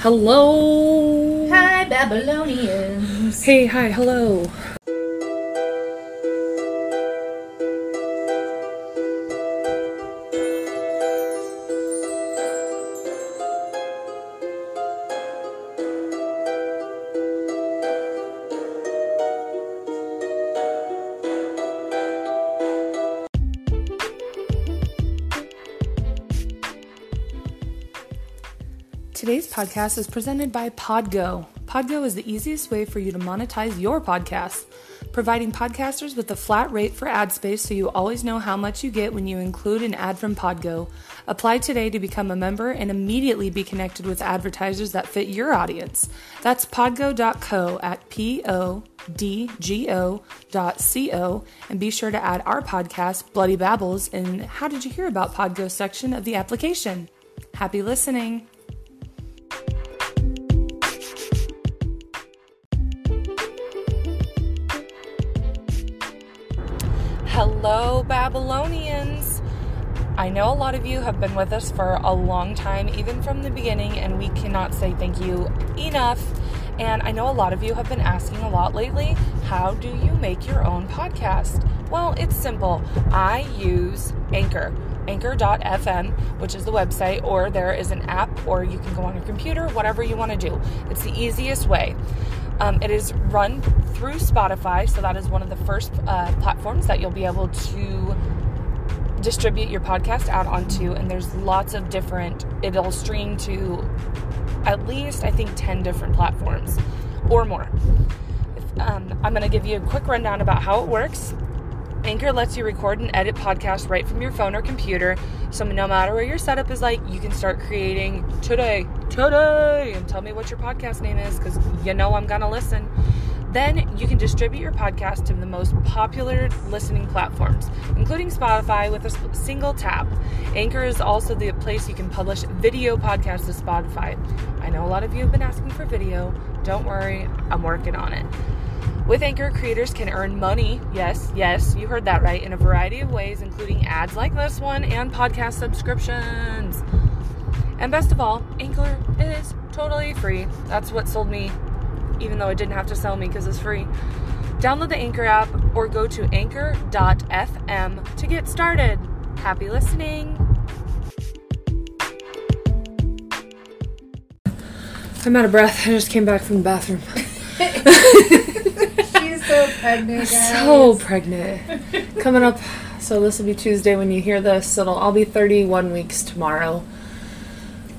Hello. Hi, Babylonians. Hey, hi, hello. Podcast is presented by Podgo. Podgo is the easiest way for you to monetize your podcast, providing podcasters with a flat rate for ad space so you always know how much you get when you include an ad from Podgo. Apply today to become a member and immediately be connected with advertisers that fit your audience. That's podgo.co at P O D G O dot C O and be sure to add our podcast, Bloody Babbles, in How Did You Hear About Podgo section of the application. Happy listening! Hello, Babylonians! I know a lot of you have been with us for a long time, even from the beginning, and we cannot say thank you enough. And I know a lot of you have been asking a lot lately how do you make your own podcast? Well, it's simple. I use Anchor, anchor.fm, which is the website, or there is an app, or you can go on your computer, whatever you want to do. It's the easiest way. Um, it is run through Spotify, so that is one of the first uh, platforms that you'll be able to distribute your podcast out onto. And there's lots of different, it'll stream to at least, I think, 10 different platforms or more. Um, I'm going to give you a quick rundown about how it works. Anchor lets you record and edit podcasts right from your phone or computer. So no matter where your setup is like, you can start creating today, today, and tell me what your podcast name is because you know I'm going to listen. Then you can distribute your podcast to the most popular listening platforms, including Spotify, with a single tap. Anchor is also the place you can publish video podcasts to Spotify. I know a lot of you have been asking for video. Don't worry, I'm working on it. With Anchor, creators can earn money, yes, yes, you heard that right, in a variety of ways, including ads like this one and podcast subscriptions. And best of all, Anchor is totally free. That's what sold me, even though it didn't have to sell me because it's free. Download the Anchor app or go to anchor.fm to get started. Happy listening! I'm out of breath. I just came back from the bathroom. So pregnant, guys. So pregnant. Coming up, so this will be Tuesday when you hear this. It'll I'll be 31 weeks tomorrow.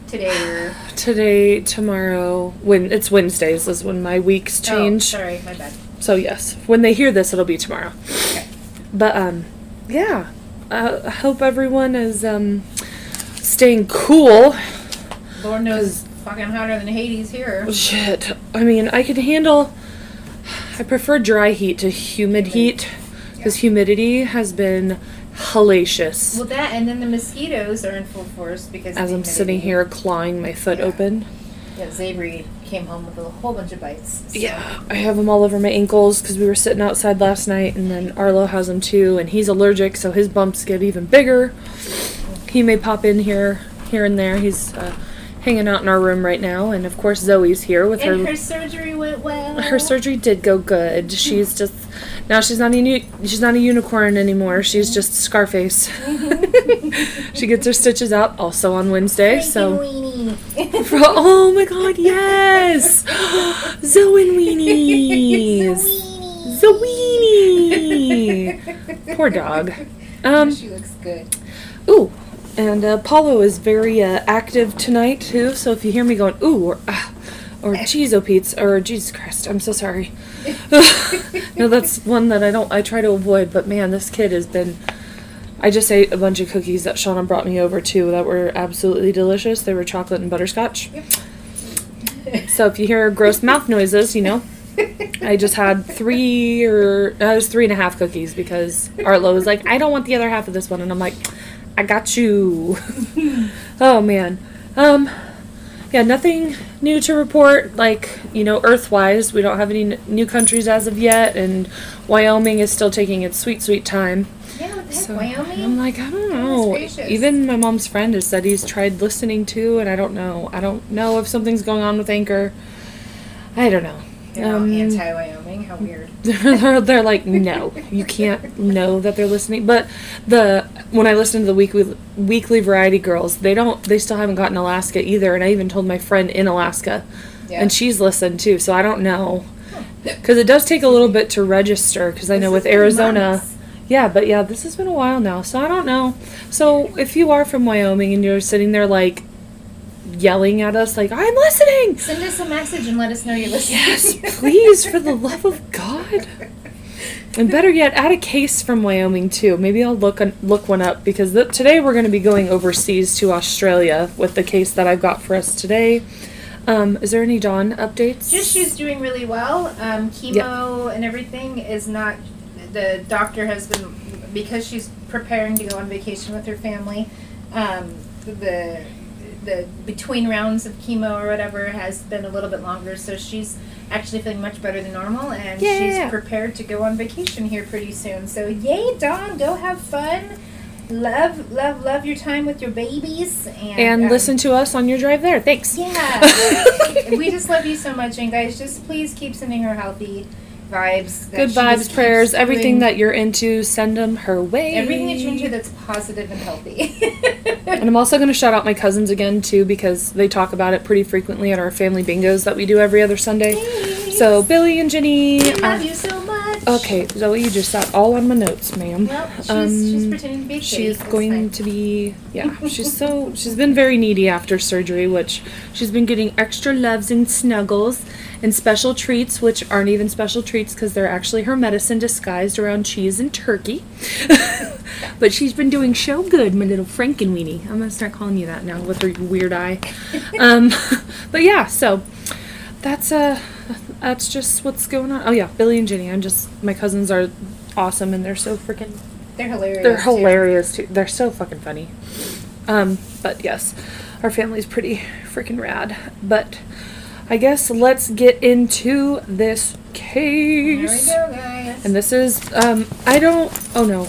Today. Today, tomorrow, when it's Wednesdays is when my weeks change. Oh, sorry, my bad. So yes, when they hear this, it'll be tomorrow. Okay. But um, yeah. Uh, I hope everyone is um staying cool. Lord knows fucking hotter than Hades here. Shit. I mean, I could handle. I prefer dry heat to humid heat because humidity has been hellacious. Well, that and then the mosquitoes are in full force because. As I'm sitting here clawing my foot Yeah. open. Yeah, Zabri came home with a whole bunch of bites. so- Yeah, I have them all over my ankles because we were sitting outside last night, and then Arlo has them too, and he's allergic, so his bumps get even bigger. He may pop in here, here and there. He's uh, hanging out in our room right now, and of course Zoe's here with And her. her surgery went well. Her surgery did go good. She's just now she's not a she's not a unicorn anymore. She's just Scarface. she gets her stitches out also on Wednesday. So Frankenweenie. oh my god, yes, Zoe and weenies. Zoeenie. Poor dog. Um, she looks good. ooh, and uh, Paulo is very uh, active tonight too. So if you hear me going ooh or ah, or geez, oh Pete's or Jesus Christ, I'm so sorry. no, that's one that I don't. I try to avoid. But man, this kid has been. I just ate a bunch of cookies that Shauna brought me over too that were absolutely delicious. They were chocolate and butterscotch. So if you hear gross mouth noises, you know, I just had three or uh, it was three and a half cookies because Arlo was like, I don't want the other half of this one, and I'm like, I got you. oh man, um, yeah, nothing new to report. Like you know, Earth-wise, we don't have any n- new countries as of yet, and Wyoming is still taking its sweet, sweet time. Yeah, what the heck, So Wyoming? I'm like, I don't know. Even my mom's friend has said he's tried listening to, and I don't know. I don't know if something's going on with Anchor. I don't know. They're Um, anti-Wyoming. How weird. they're, they're like, no, you can't know that they're listening. But the when I listen to the weekly weekly variety girls, they don't. They still haven't gotten Alaska either. And I even told my friend in Alaska, Yeah. and she's listened too. So I don't know, because it does take a little bit to register. Because I know with Arizona. months. Yeah, but yeah, this has been a while now, so I don't know. So if you are from Wyoming and you're sitting there like yelling at us, like I'm listening, Send us a message and let us know you're listening. yes, please, for the love of God. And better yet, add a case from Wyoming too. Maybe I'll look look one up because th- today we're going to be going overseas to Australia with the case that I've got for us today. Um, is there any Dawn updates? Just she's doing really well. Um, chemo and everything is not. The doctor has been because she's preparing to go on vacation with her family. Um, the the between rounds of chemo or whatever has been a little bit longer, so she's actually feeling much better than normal, and Yeah. she's prepared to go on vacation here pretty soon. So yay, Dawn, go have fun. Love, love, love your time with your babies, and and um, listen to us on your drive there. Thanks. yeah. we just love you so much, and guys, just please keep sending her healthy vibes. Good vibes, prayers, everything that you're into, send them her way. everything that you're into that's positive and healthy. And I'm also going to shout out my cousins again too because they talk about it pretty frequently at our family bingos that we do every other Sunday. So Billy and Jenny. we uh, love you so much. okay, Zoe, you just sat all on my notes, ma'am. Well, she's, Um, she's pretending to be a kitty. She's That's going fine. to be yeah. She's so she's been very needy after surgery, which she's been getting extra loves and snuggles and special treats, which aren't even special treats because they're actually her medicine disguised around cheese and turkey. but she's been doing so good, my little Frankenweenie. I'm gonna start calling you that now with her weird eye. Um, but yeah, so that's uh that's just what's going on. Oh yeah, Billy and Jenny. I'm just my cousins are awesome and they're so freaking They're hilarious. they're too. hilarious too. They're so fucking funny. Um, but yes, our family's pretty freaking rad. But I guess let's get into this case. Here we go, guys. And this is um I don't oh no.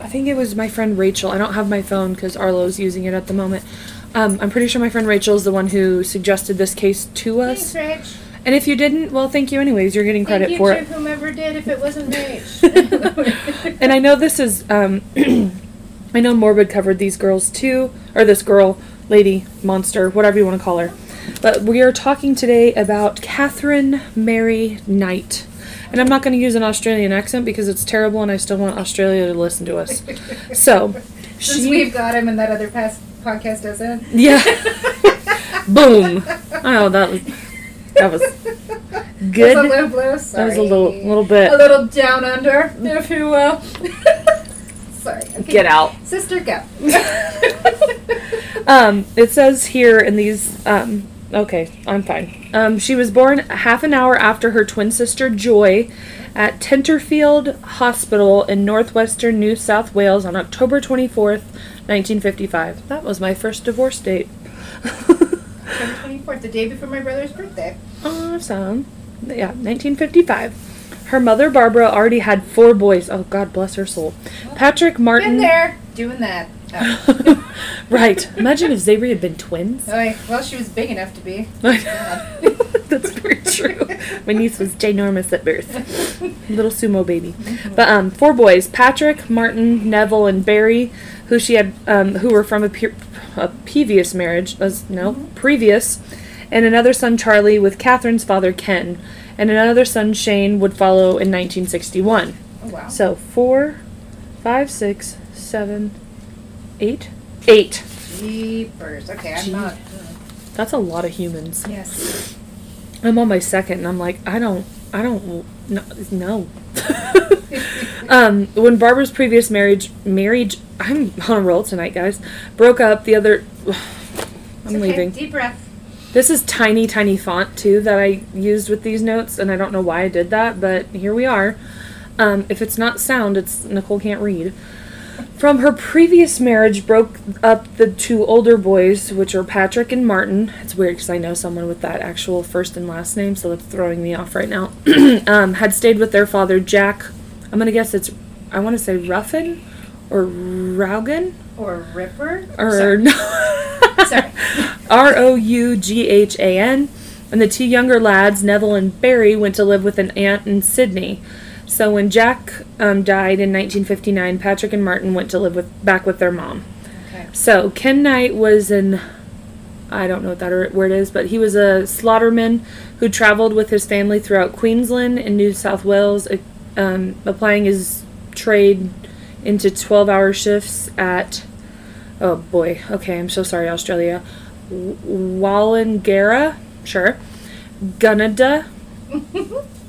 I think it was my friend Rachel. I don't have my phone because Arlo's using it at the moment. Um, I'm pretty sure my friend Rachel is the one who suggested this case to us. Thanks, Rich. And if you didn't, well, thank you anyways. You're getting credit Thank you for to it. whomever did if it wasn't Rich. And I know this is, um, I know Morbid covered these girls too, or this girl, lady, monster, whatever you want to call her. But we are talking today about Katherine Mary Knight. And I'm not going to use an Australian accent because it's terrible and I still want Australia to listen to us. So, Since she. we've got him and that other past podcast doesn't. Yeah. Boom. Oh, that was. That was good. That's a low blow. That was a little, little bit. A little down under, if you will. Sorry. Okay. Get out. Sister, go. Um, it says here in these. Um, okay, I'm fine. Um, she was born half an hour after her twin sister Joy at Tenterfield Hospital in northwestern New South Wales on October 24th, 1955. That was my first divorce date. October 24th, the day before my brother's birthday. Awesome. Yeah, 1955. Her mother, Barbara, already had four boys. Oh, God bless her soul. Patrick Martin. Been there, doing that. Oh. right. Imagine if Xavier had been twins. Oh, well, she was big enough to be. That's very true. My niece was ginormous at birth. Little sumo baby. But um, four boys: Patrick, Martin, Neville, and Barry, who she had, um, who were from a, pe- a previous marriage. As no previous, and another son, Charlie, with Katherine's father, Ken, and another son, Shane, would follow in 1961. Oh, wow. So four, five, six, seven, eight, eight. Jeepers. Okay, I'm Gee. not. That's a lot of humans. Yes. I'm on my second, and I'm like, I don't, I don't, no. no. um, when Barbara's previous marriage, marriage, I'm on a roll tonight, guys, broke up. The other, I'm okay. leaving. Deep breath. This is tiny, tiny font too that I used with these notes, and I don't know why I did that, but here we are. Um, if it's not sound, it's Nicole can't read. From her previous marriage, broke up the two older boys, which are Patrick and Martin. It's weird because I know someone with that actual first and last name, so that's throwing me off right now. um, had stayed with their father, Jack. I'm gonna guess it's, I want to say Ruffin or Raugan Or Ripper. or Sorry. Sorry. R O U G H A N. And the two younger lads, Neville and Barry, went to live with an aunt in Sydney. So when Jack um, died in 1959, Patrick and Martin went to live with back with their mom. Okay. So Ken Knight was an I don't know what that or- word is, but he was a slaughterman who traveled with his family throughout Queensland and New South Wales, uh, um, applying his trade into 12-hour shifts at. Oh boy. Okay, I'm so sorry, Australia. Wallangarra, sure. Gunnedah,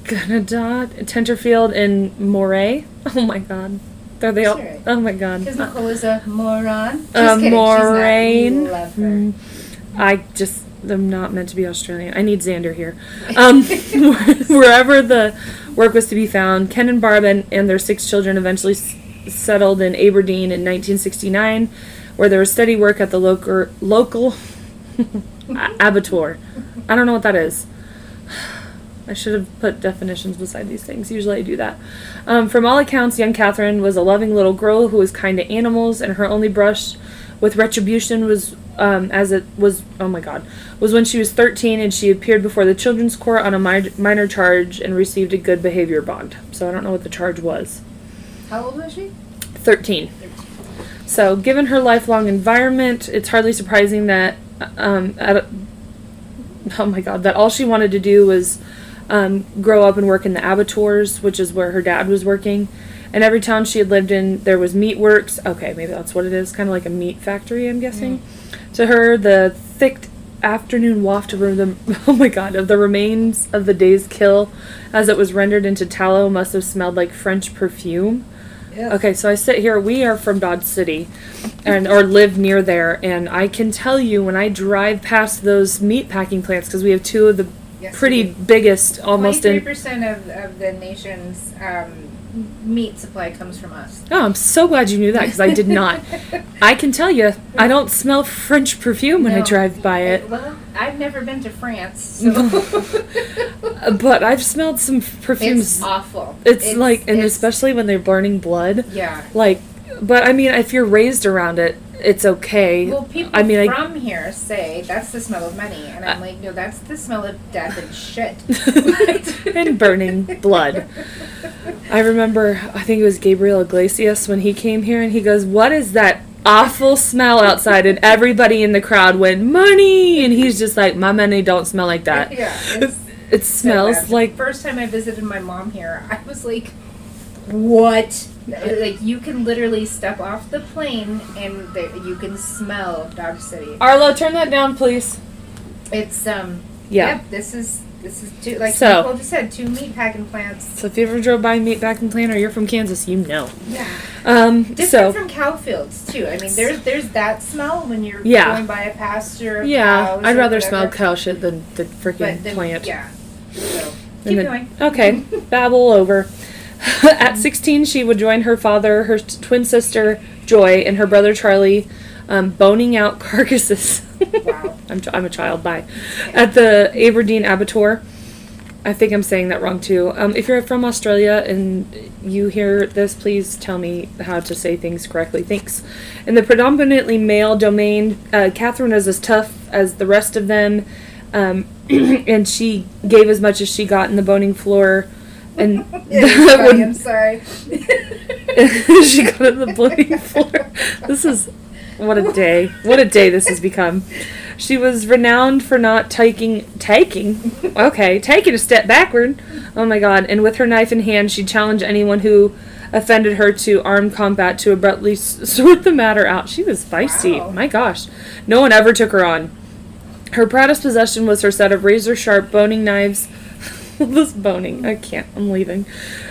Gunnedah, Tenterfield, and Moree. Oh my God. Are they all? Oh my God. Because Nicola's a moron. Just Uh, kidding. Moraine. She's not. Love her. Mm, I just am not meant to be Australian. I need Xander here. Um, wherever the work was to be found, Ken and Barb and, and their six children eventually s- settled in Aberdeen in 1969, where there was steady work at the local local abattoir. I don't know what that is. I should have put definitions beside these things. Usually I do that. Um, from all accounts, young Katherine was a loving little girl who was kind to animals, and her only brush with retribution was, um, as it was, oh my god, was when she was 13 and she appeared before the children's court on a mi- minor charge and received a good behavior bond. So I don't know what the charge was. How old was she? 13. So, given her lifelong environment, it's hardly surprising that, um, at, oh my god, that all she wanted to do was um, grow up and work in the abattoirs, which is where her dad was working. And every town she had lived in, there was meat works. Okay, maybe that's what it is. Kind of like a meat factory, I'm guessing. To her, the thick afternoon waft of the oh my god of the remains of the day's kill, as it was rendered into tallow, must have smelled like French perfume. Okay, so I sit here. We are from Dodge City, and or live near there, and I can tell you when I drive past those meat packing plants because we have two of the Yes, pretty we biggest, almost Twenty-three in. percent of, of the nation's um, meat supply comes from us. Oh, I'm so glad you knew that because I did not. I can tell you, I don't smell French perfume when I No. drive by it, Well, I've never been to France, so but I've smelled some perfumes. it's awful. It's, like, and it's- especially when they're burning blood. yeah. Like, but I mean, if you're raised around it, it's okay. Well, people I mean, I, from here say that's the smell of money, and I'm like, no, that's the smell of death and shit. and burning blood. I remember, I think it was Gabriel Iglesias when he came here and he goes, What is that awful smell outside? And everybody in the crowd went, Money! And he's just like, My money don't smell like that. yeah, It so smells bad. like. First time I visited my mom here, I was like, what? Like you can literally step off the plane and there, you can smell Dodge City. Arlo, turn that down, please. It's um Yeah. Yep, this is this is two like So- Nicole just said two meat packing plants. So if you ever drove by Meat Packing Plant or you're from Kansas, you know. Yeah. Um, Different so, from cow fields too. I mean, there's there's that smell when you're Yeah. going by a pasture. Of yeah, I'd rather smell cow shit than the freaking plant. Yeah. So keep going. Okay, babble over. At 16, she would join her father, her t- twin sister Joy, and her brother Charlie, um, boning out carcasses. Wow. I'm, ch- I'm a child. Bye. At the Aberdeen Abattoir. I think I'm saying that wrong too. Um, if you're from Australia and you hear this, please tell me how to say things correctly. Thanks. In the predominantly male domain, uh, Katherine is as tough as the rest of them, um, and she gave as much as she got in the boning floor. And that would- I'm sorry. she got on the boning floor. This is what a day. What a day this has become. She was renowned for not taking taking okay, taking a step backward. Oh my god. And with her knife in hand, she challenged anyone who offended her to armed combat to abruptly sort the matter out. She was feisty. Wow. My gosh. No one ever took her on. Her proudest possession was her set of razor sharp boning knives. this boning, I can't, I'm leaving.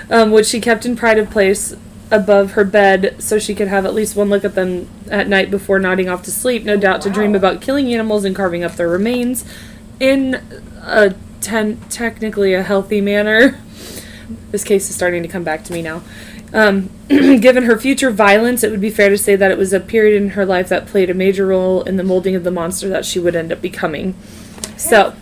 Um, which she kept in pride of place above her bed so she could have at least one look at them at night before nodding off to sleep, no doubt to dream about killing animals and carving up their remains in a ten- technically a healthy manner. This case is starting to come back to me now. Um, given her future violence, it would be fair to say that it was a period in her life that played a major role in the molding of the monster that she would end up becoming. So,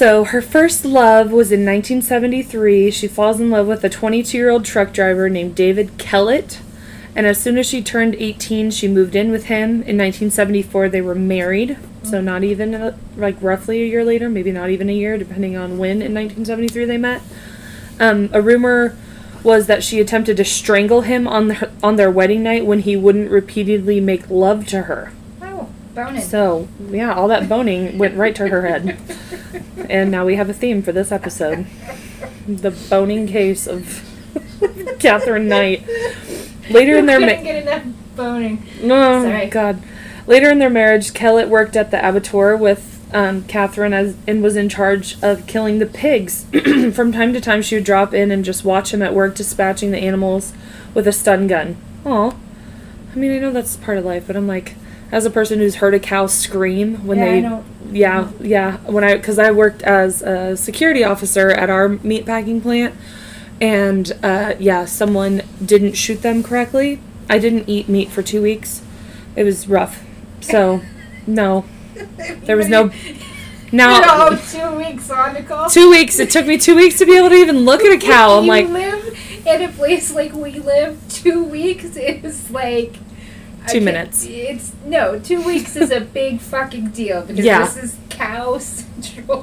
so her first love was in 1973. She falls in love with a 22-year-old truck driver named David Kellett, and as soon as she turned 18, she moved in with him. In 1974, they were married. So not even uh like roughly a year later, maybe not even a year, depending on when in 1973 they met. Um, a rumor was that she attempted to strangle him on the, on their wedding night when he wouldn't repeatedly make love to her. Boning. So yeah, all that boning went right to her head. And now we have a theme for this episode: the boning case of Katherine Knight. Later in their couldn't ma- get enough boning. Oh Sorry. God! Later in their marriage, Kellett worked at the abattoir with um, Katherine as and was in charge of killing the pigs. From time to time, she would drop in and just watch him at work dispatching the animals with a stun gun. Oh, I mean, I know that's part of life, but I'm like, as a person who's heard a cow scream when Yeah, I they, yeah, yeah, when I because I worked as a security officer at our meat packing plant, and uh, yeah, someone didn't shoot them correctly. I didn't eat meat for two weeks. It was rough. So, no, there was no. Now, no, two weeks on Nicole. two weeks. It took me two weeks to be able to even look at a cow. I'm like, live in a place like we live. Two weeks is like Two minutes. It's no two weeks is a big fucking deal because Yeah. this is cow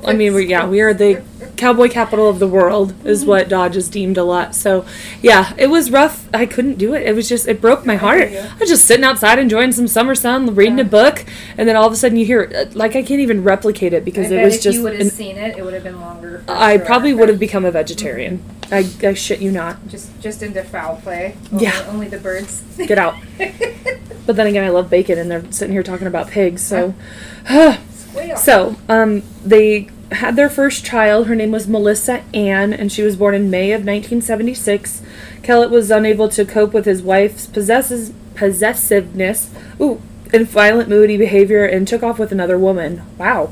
I mean, we, yeah, we are the cowboy capital of the world, is what Dodge is deemed a lot. So, yeah, it was rough. I couldn't do it. It was just, it broke my heart. I was just sitting outside enjoying some summer sun, reading Yeah. a book, and then all of a sudden you hear, uh, like, I can't even replicate it I because bet it was if just. you would have seen it, it would have been longer. I sure. probably would have become a vegetarian. I, I shit you not. just just into foul play. Only, Yeah. only the birds. Get out. But then again, I love bacon, and they're sitting here talking about pigs, so. So, um, they had their first child. Her name was Melissa Ann, and she was born in May of 1976. Kellett was unable to cope with his wife's possesses, possessiveness, ooh, and violent, moody behavior, and took off with another woman. Wow.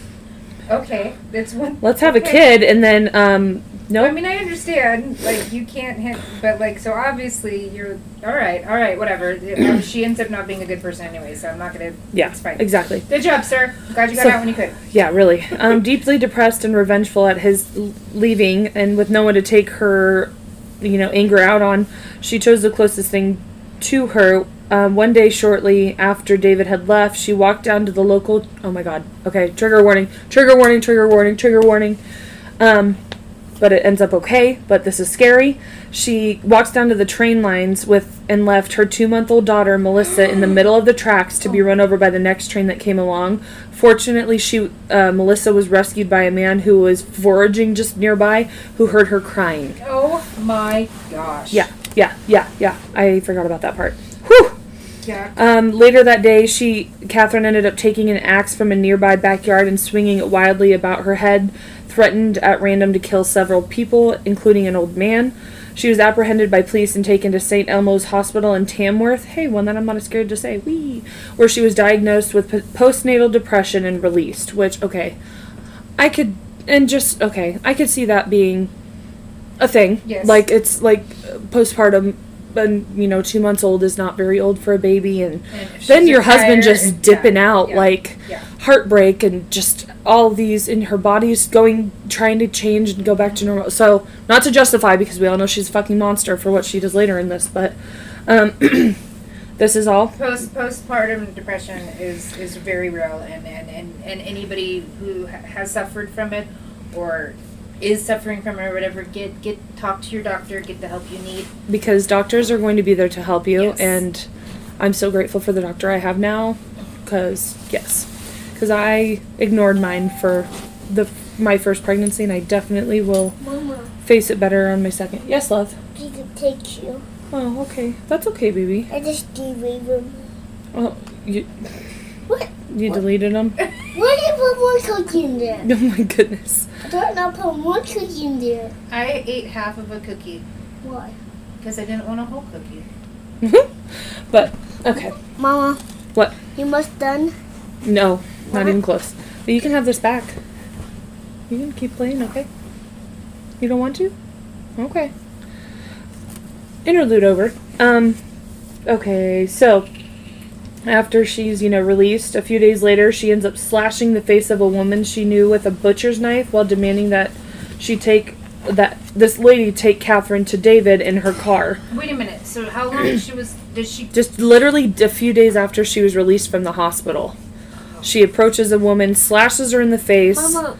okay, it's one. Let's have a kid, and then, um, no. I mean, I understand. Like, you can't hit, but like, so obviously you're all right. All right, whatever. Um, she ends up not being a good person anyway, so I'm not gonna. yeah, it's fine. exactly. Good job, sir. Glad you got So- out when you could. Yeah, really. Um, deeply depressed and revengeful at his leaving, and with no one to take her, you know, anger out on, she chose the closest thing to her. Um, one day, shortly after David had left, she walked down to the local. Oh my God. Okay, trigger warning. Trigger warning. Trigger warning. Trigger warning. Um, but it ends up okay. But this is scary. She walks down to the train lines with and left her two-month-old daughter Melissa in the middle of the tracks to be run over by the next train that came along. Fortunately, she uh, Melissa was rescued by a man who was foraging just nearby, who heard her crying. Oh my gosh. Yeah, yeah, yeah, yeah. I forgot about that part. Whew. Yeah. Um, later that day, she Katherine ended up taking an axe from a nearby backyard and swinging it wildly about her head, threatened at random to kill several people, including an old man. She was apprehended by police and taken to St. Elmo's Hospital in Tamworth. Hey, one that I'm not scared to say. Wee, where she was diagnosed with postnatal depression and released. Which, okay, I could and just okay, I could see that being a thing. Yes. Like it's like postpartum, and you know, two months old is not very old for a baby, and And then your husband just dipping yeah, out yeah, like yeah. heartbreak and just all these in her body's going trying to change and go back to normal so not to justify because we all know she's a fucking monster for what she does later in this but um this is all Post postpartum depression is is very real, and and and, and anybody who ha- has suffered from it or is suffering from it or whatever, get get talk to your doctor, get the help you need. because doctors are going to be there to help you Yes. and i'm so grateful for the doctor i have now because yes because i ignored mine for the my first pregnancy and i definitely will Mama, face it better on my second yes love please take you. oh okay that's okay baby I just deleted them. oh you What? you deleted them Why did you put more cookie in there? oh my goodness I thought not put one cookie in there. I ate half of a cookie Why? because I didn't want a whole cookie. but okay Mama, what you must done. no not even close but you can have this back you can keep playing okay you don't want to okay interlude over. Um, okay, so after she's you know released, a few days later, she ends up slashing the face of a woman she knew with a butcher's knife while demanding that she take that this lady take Katherine to David in her car. Wait a minute. So how long she was? Did she? Just literally a few days after she was released from the hospital, she approaches a woman, slashes her in the face. Mama,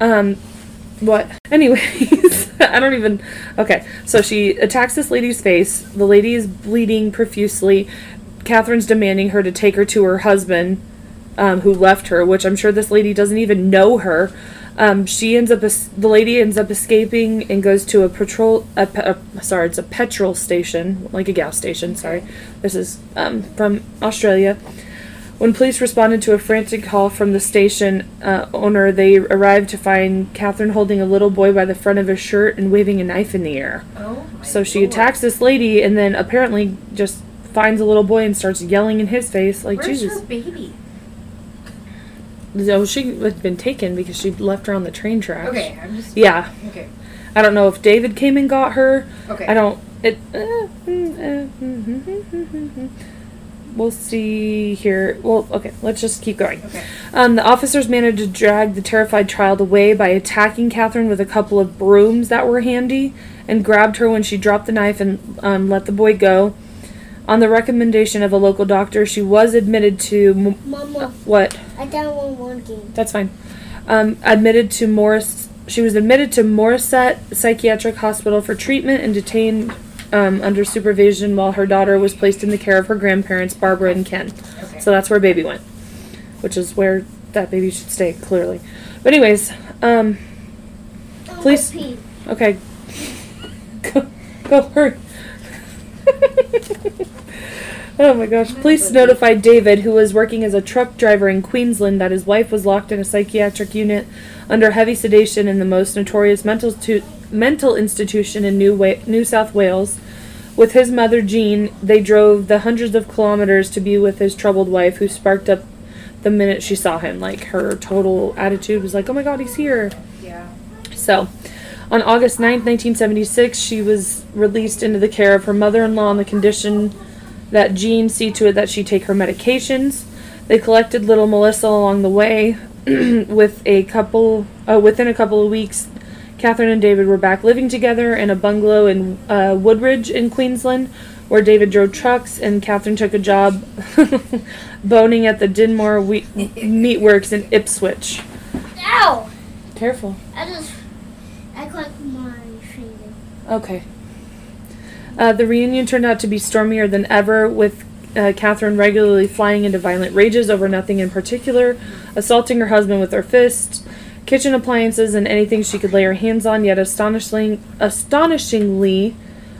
Um, what? Anyways, I don't even. Okay, so she attacks this lady's face. The lady is bleeding profusely. Katherine's demanding her to take her to her husband, um, who left her, which I'm sure this lady doesn't even know her. Um, she ends up, es- the lady ends up escaping and goes to a patrol, a, pe- a, sorry, it's a petrol station, like a gas station, sorry. This is um, from Australia. When police responded to a frantic call from the station uh, owner, they arrived to find Katherine holding a little boy by the front of his shirt and waving a knife in the air. Oh. So she Lord. attacks this lady and then apparently just finds a little boy and starts yelling in his face like Where's Jesus. her baby? So she had been taken because she left her on the train tracks. Okay, I'm just. Yeah, Okay. I don't know if David came and got her. Okay. I don't. It. Uh, mm, uh, we'll see here. Well, okay. Let's just keep going. Okay. Um, the officers managed to drag the terrified child away by attacking Katherine with a couple of brooms that were handy and grabbed her when she dropped the knife and um, let the boy go. On the recommendation of a local doctor, she was admitted to. m- Mama, What? I don't want one game. That's fine. Um, admitted to Morris. She was admitted to Morisset Psychiatric Hospital for treatment and detained um, under supervision while her daughter was placed in the care of her grandparents, Barbara and Ken. Okay. So that's where baby went, which is where that baby should stay, clearly. But anyways, um, okay, go, go, hurry. oh my gosh! Police notified David, who was working as a truck driver in Queensland, that his wife was locked in a psychiatric unit under heavy sedation in the most notorious mental mental institution in New Wa- New South Wales. With his mother Jean, they drove the hundreds of kilometers to be with his troubled wife, who sparked up the minute she saw him. Like her total attitude was like, "Oh my God, he's here!" Yeah. So, on August 9th, 1976, she was released into the care of her mother in law on the condition that Jean see to it that she take her medications. They collected little Melissa along the way. with a couple, uh, within a couple of weeks, Katherine and David were back living together in a bungalow in uh, Woodridge in Queensland, where David drove trucks and Katherine took a job boning at the Dinmore Wheat Meatworks in Ipswich. Ow! Careful. I just, I cracked my finger. Okay. Uh, the reunion turned out to be stormier than ever, with uh, Katherine regularly flying into violent rages over nothing in particular, assaulting her husband with her fists, kitchen appliances, and anything she could lay her hands on. Yet, astonishingly, astonishingly,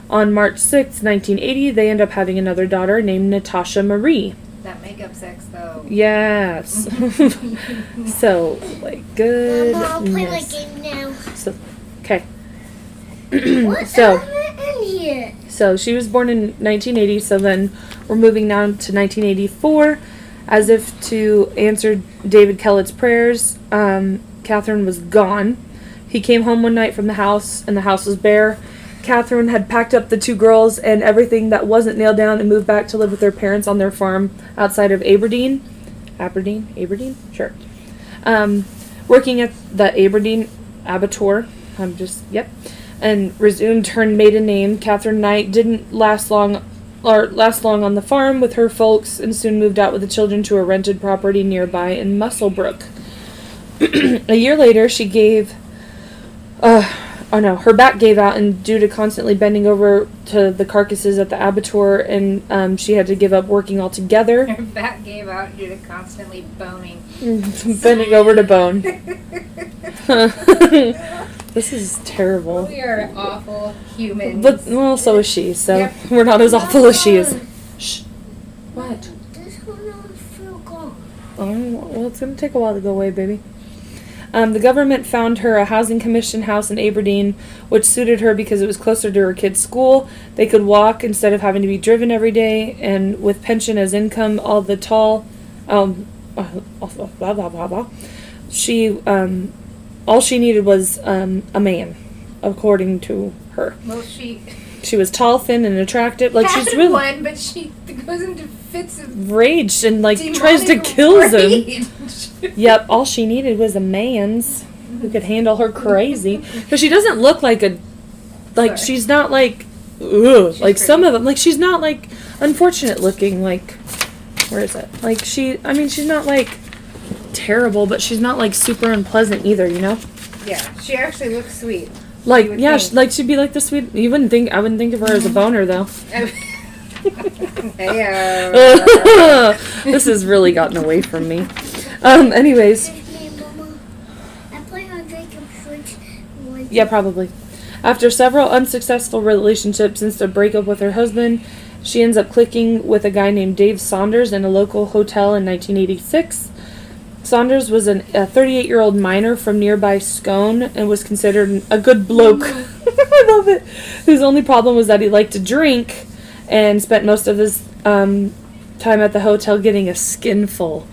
on March sixth, 1980, they end up having another daughter named Natasha Marie. That makeup sex though. Yes. so, like, good. Mama, I'll play my game now. So, okay. What so. in here? So she was born in 1980, so then we're moving now to 1984. As if to answer David Kellett's prayers, um, Katherine was gone. He came home one night from the house, and the house was bare. Katherine had packed up the two girls and everything that wasn't nailed down and moved back to live with their parents on their farm outside of Aberdeen. Aberdeen? Aberdeen? Sure. Um, working at the Aberdeen Abattoir. I'm just, yep. And resumed her maiden name. Katherine Knight didn't last long or last long on the farm with her folks and soon moved out with the children to a rented property nearby in Muswellbrook. a year later, she gave. Uh, oh no, her back gave out, and due to constantly bending over to the carcasses at the abattoir, and um, she had to give up working altogether. Her back gave out due to constantly boning. bending over to bone. this is terrible. We are awful humans. But well, so is she. So Yep. we're not as awful as she is. Shh. What? This one is still gone. Oh, well, it's gonna take a while to go away, baby. Um, the government found her a housing commission house in Aberdeen, which suited her because it was closer to her kids' school. They could walk instead of having to be driven every day, and with pension as income, all the tall, um, uh, blah blah blah blah. She, um, all she needed was um, a man, according to her. well, she She was tall, thin, and attractive. Like Had she's really one, but she goes into fits of raged and like tries to kill them. Yep, all she needed was a man's who could handle her crazy. But she doesn't look like a like Sorry. she's not like ugh, She's like some of them like she's not like unfortunate looking like where is it? Like she I mean she's not like terrible, but she's not like super unpleasant either, you know? Yeah, she actually looks sweet. Like yeah, think. sh- like she'd be like the sweet you wouldn't think I wouldn't think of her as a boner though. This has really gotten away from me. Um anyways, Hey, Mama. I play on Jacob's Switch. one- Yeah, probably. After several unsuccessful relationships since the breakup with her husband, she ends up clicking with a guy named Dave Saunders in a local hotel in 1986. Saunders was an, a 38 year old miner from nearby Scone and was considered a good bloke. I love it. Whose only problem was that he liked to drink and spent most of his um, time at the hotel getting a skinful.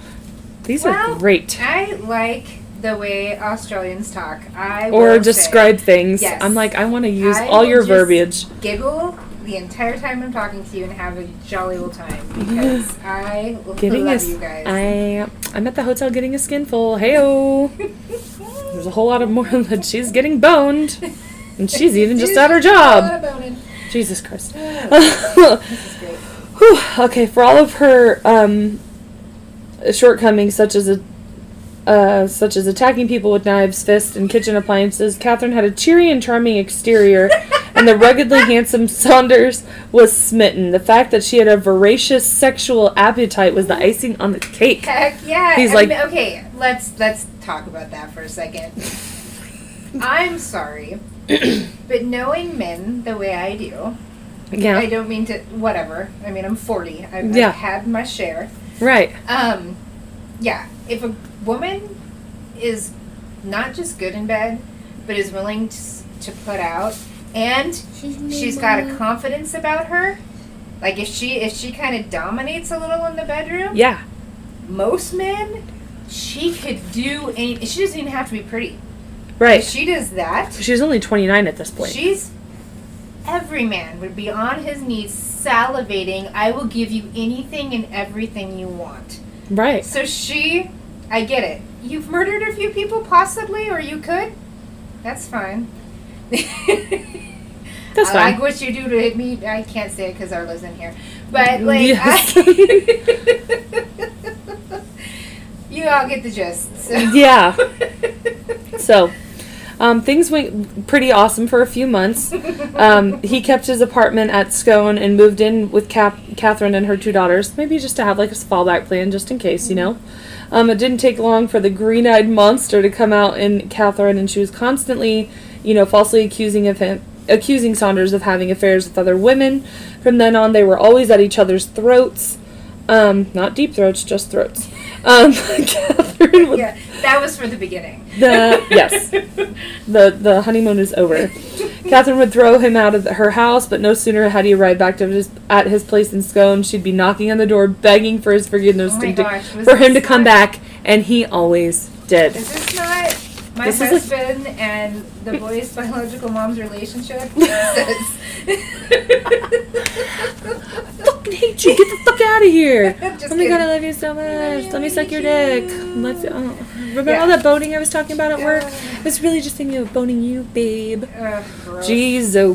These Well, are great. I like the way Australians talk. I Or describe say, things. Yes. I'm like, I want to use I all your verbiage. Giggle the entire time I'm talking to you and have a jolly old time because I Getting love a, you guys. I I'm at the hotel getting a skinful. Heyo. There's a whole lot of more that she's getting boned, and she's even just at her job. Jesus Christ. this is great. Whew, okay, for all of her um, shortcomings, such as a uh, such as attacking people with knives, fists, and kitchen appliances, Katherine had a cheery and charming exterior, and the ruggedly handsome Saunders was smitten. The fact that she had a voracious sexual appetite was the icing on the cake. Heck yeah. He's I like- mean, okay, let's let's talk about that for a second. I'm sorry, but knowing men the way I do, I don't mean to. Whatever. I mean, I'm 40. I've, Yeah. I've had my share. right. Um, yeah. If a woman is not just good in bed, but is willing to, to put out, and She's she's got a confidence about her, like if she if she kind of dominates a little in the bedroom, Yeah, most men, she could do any. She doesn't even have to be pretty. If right. she does that, She's only 29 at this point. she's every man would be on his knees salivating. I will give you anything and everything you want. right. So she, I get it. You've murdered a few people, possibly, or you could. That's fine. That's I fine. like what you do to me. I can't say it because Arlo's in here, but like, Yes. I, you all get the gist. So. Yeah. So, um, things went pretty awesome for a few months. Um, he kept his apartment at Scone and moved in with Cap- Katherine and her two daughters, maybe just to have like a fallback plan, just in case, you know. Um, it didn't take long for the green-eyed monster to come out in Katherine, and she was constantly, you know, falsely accusing of him, accusing Saunders of having affairs with other women. From then on, they were always at each other's throats. Um, not deep throats, just throats. Um, Katherine yeah, that was for the beginning. The yes, the the honeymoon is over. Katherine would throw him out of the, her house, but no sooner had he arrived back to his, at his place in Scone, she'd be knocking on the door, begging for his forgiveness Oh to- gosh, for him to come not- back, and he always did. Is this not my This is husband and the boy's biological mom's relationship? fucking hate you! Get the fuck out of here! Oh my god, I love you so much. Let me suck your dick. Let's. Oh. Remember Yeah. all that boning I was talking about at work? It was really just thinking of boning you, babe. Gross. Jeez, oh.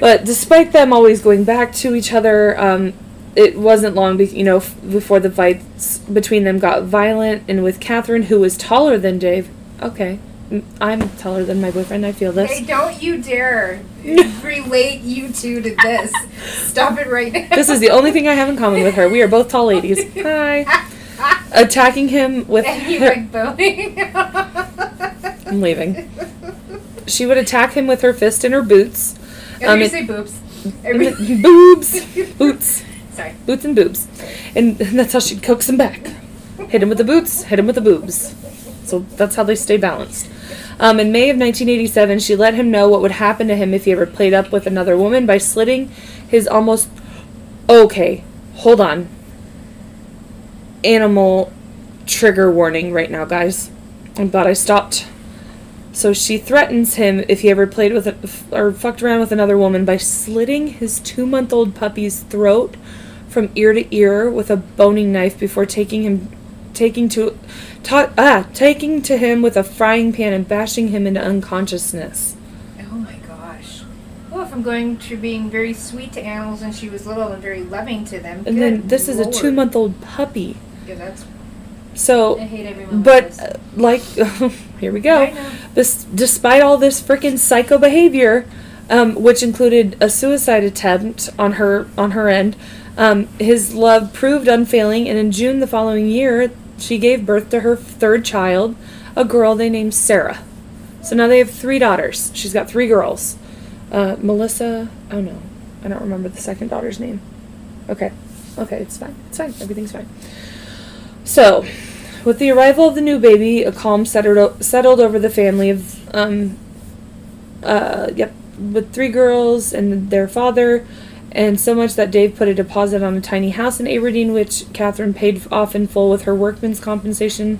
But despite them always going back to each other, um, it wasn't long, be- you know, f- before the fights between them got violent. And with Katherine, who was taller than Dave, okay, I'm taller than my boyfriend. I feel this. Hey, don't you dare relate you two to this. Stop it right now. This is the only thing I have in common with her. We are both tall ladies. Hi. Attacking him with and her. like. I'm leaving. She would attack him with her fist and her boots. Everybody Um, say boobs. Every- boobs, boots. Sorry. boots and boobs. And that's how she'd coax them back. Hit him with the boots, hit him with the boobs. So that's how they stay balanced. Um, in May of 1987, she let him know what would happen to him if he ever played up with another woman by slitting his almost. Okay, hold on. Animal trigger warning right now, guys. I'm glad I stopped So she threatens him if he ever played with a, or fucked around with another woman by slitting his two month old puppy's throat from ear to ear with a boning knife before taking him taking to ta- ah taking to him with a frying pan and bashing him into unconsciousness. Oh my gosh. Well, from going to being very sweet to animals when she was little and very loving to them. And then this is a two month old puppy. Yeah, that's. So I hate everyone. but like uh, like here we go. I know. This, despite all this freaking psycho behavior, um, which included a suicide attempt on her on her end, um, his love proved unfailing, and in June the following year, she gave birth to her third child, a girl they named Sarah. So now they have three daughters. She's got three girls. Uh, Melissa. Oh no, I don't remember the second daughter's name. Okay, okay, it's fine. It's fine. Everything's fine. So, with the arrival of the new baby, a calm settled, settled over the family of, um, uh, yep, with three girls and their father, and so much that Dave put a deposit on a tiny house in Aberdeen, which Katherine paid off in full with her workman's compensation,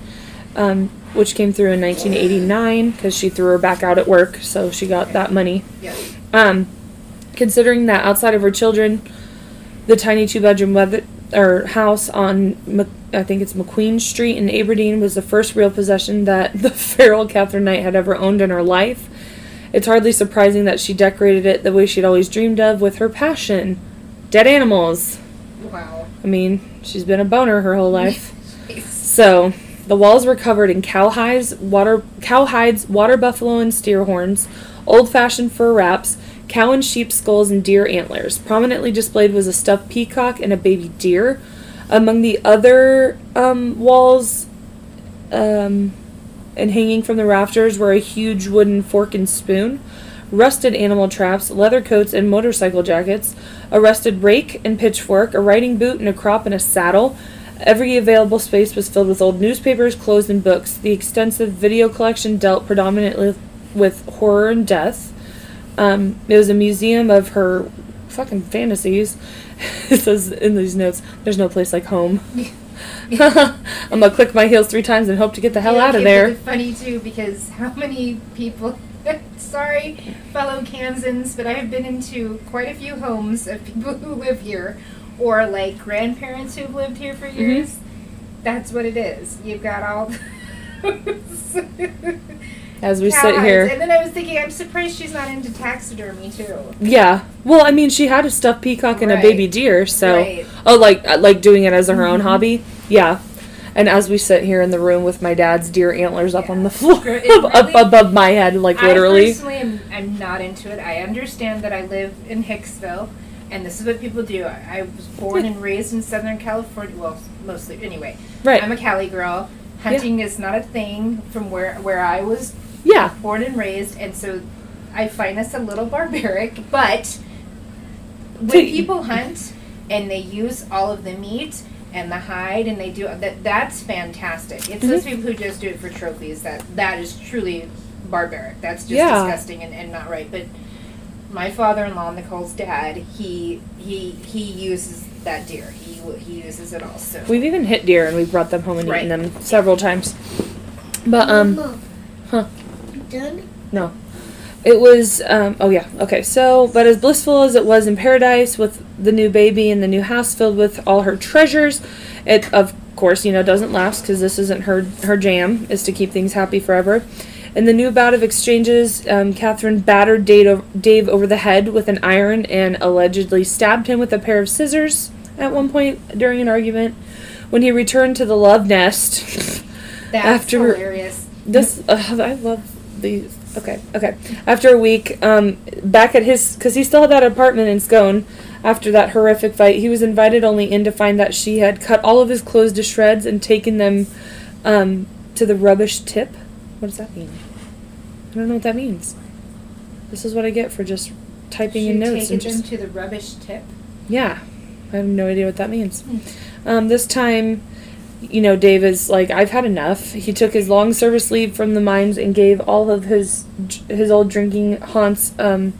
um, which came through in 1989 because she threw her back out at work, so she got that money. Um, considering that outside of her children, the tiny two-bedroom weather or house on Mc, I think it's McQueen Street in Aberdeen was the first real possession that the feral Katherine Knight had ever owned in her life. It's hardly surprising that she decorated it the way she'd always dreamed of with her passion, dead animals. Wow. I mean, she's been a boner her whole life. So, the walls were covered in cowhides, water cowhides, water buffalo and steer horns, old-fashioned fur wraps, cow and sheep skulls and deer antlers. Prominently displayed was a stuffed peacock and a baby deer. Among the other um, walls um, and hanging from the rafters were a huge wooden fork and spoon, rusted animal traps, leather coats, and motorcycle jackets, a rusted rake and pitchfork, a riding boot and a crop and a saddle. Every available space was filled with old newspapers, clothes, and books. The extensive video collection dealt predominantly with horror and death. Um, it was a museum of her fucking fantasies. it says in these notes, "There's no place like home." I'm gonna click my heels three times and hope to get the hell out of there. funny too because how many people? sorry, fellow Kansans, but I have been into quite a few homes of people who live here, or like grandparents who've lived here for Mm-hmm. years. That's what it is. You've got all. As we sit here, and then I was thinking, I'm surprised she's not into taxidermy too. yeah. Well, I mean, she had a stuffed peacock and a baby deer, so Right. oh, like uh, like doing it as her own Mhm. hobby, yeah. And as we sit here in the room with my dad's deer antlers up on the floor, It up, above my head, like literally. I personally am I'm not into it. I understand that I live in Hicksville, and this is what people do. I, I was born and raised in Southern California. Well, mostly anyway. Right. I'm a Cali girl. Hunting is not a thing from where where I was yeah. born and raised, and so I find this a little barbaric. But when people hunt and they use all of the meat and the hide and they do that, that's fantastic. It's those Mhm. people who just do it for trophies that that is truly barbaric. That's just Yeah. disgusting and, and not right. But my father-in-law, Nicole's dad, he he he uses that deer. He he uses it all. So We've even hit deer and we've brought them home and Right. eaten them several times. But um, huh? Done? No. It was, um, oh yeah, okay. So, but as blissful as it was in paradise with the new baby and the new house filled with all her treasures, it, of course, you know, doesn't last because this isn't her, her jam, is to keep things happy forever. In the new bout of exchanges, um, Katherine battered Dave, Dave over the head with an iron and allegedly stabbed him with a pair of scissors at one point during an argument. When he returned to the love nest, that's after- hilarious. this uh, I love these. Okay, okay. After a week, um, back at his, because he still had that apartment in Scone. After that horrific fight, he was invited only in to find that she had cut all of his clothes to shreds and taken them um, to the rubbish tip. What does that mean? I don't know what that means. This is what I get for just typing She in notes taken and them just to the rubbish tip. yeah. I have no idea what that means. Hmm. Um, this time, you know, Dave is like, I've had enough. He took his long service leave from the mines and gave all of his his old drinking haunts um,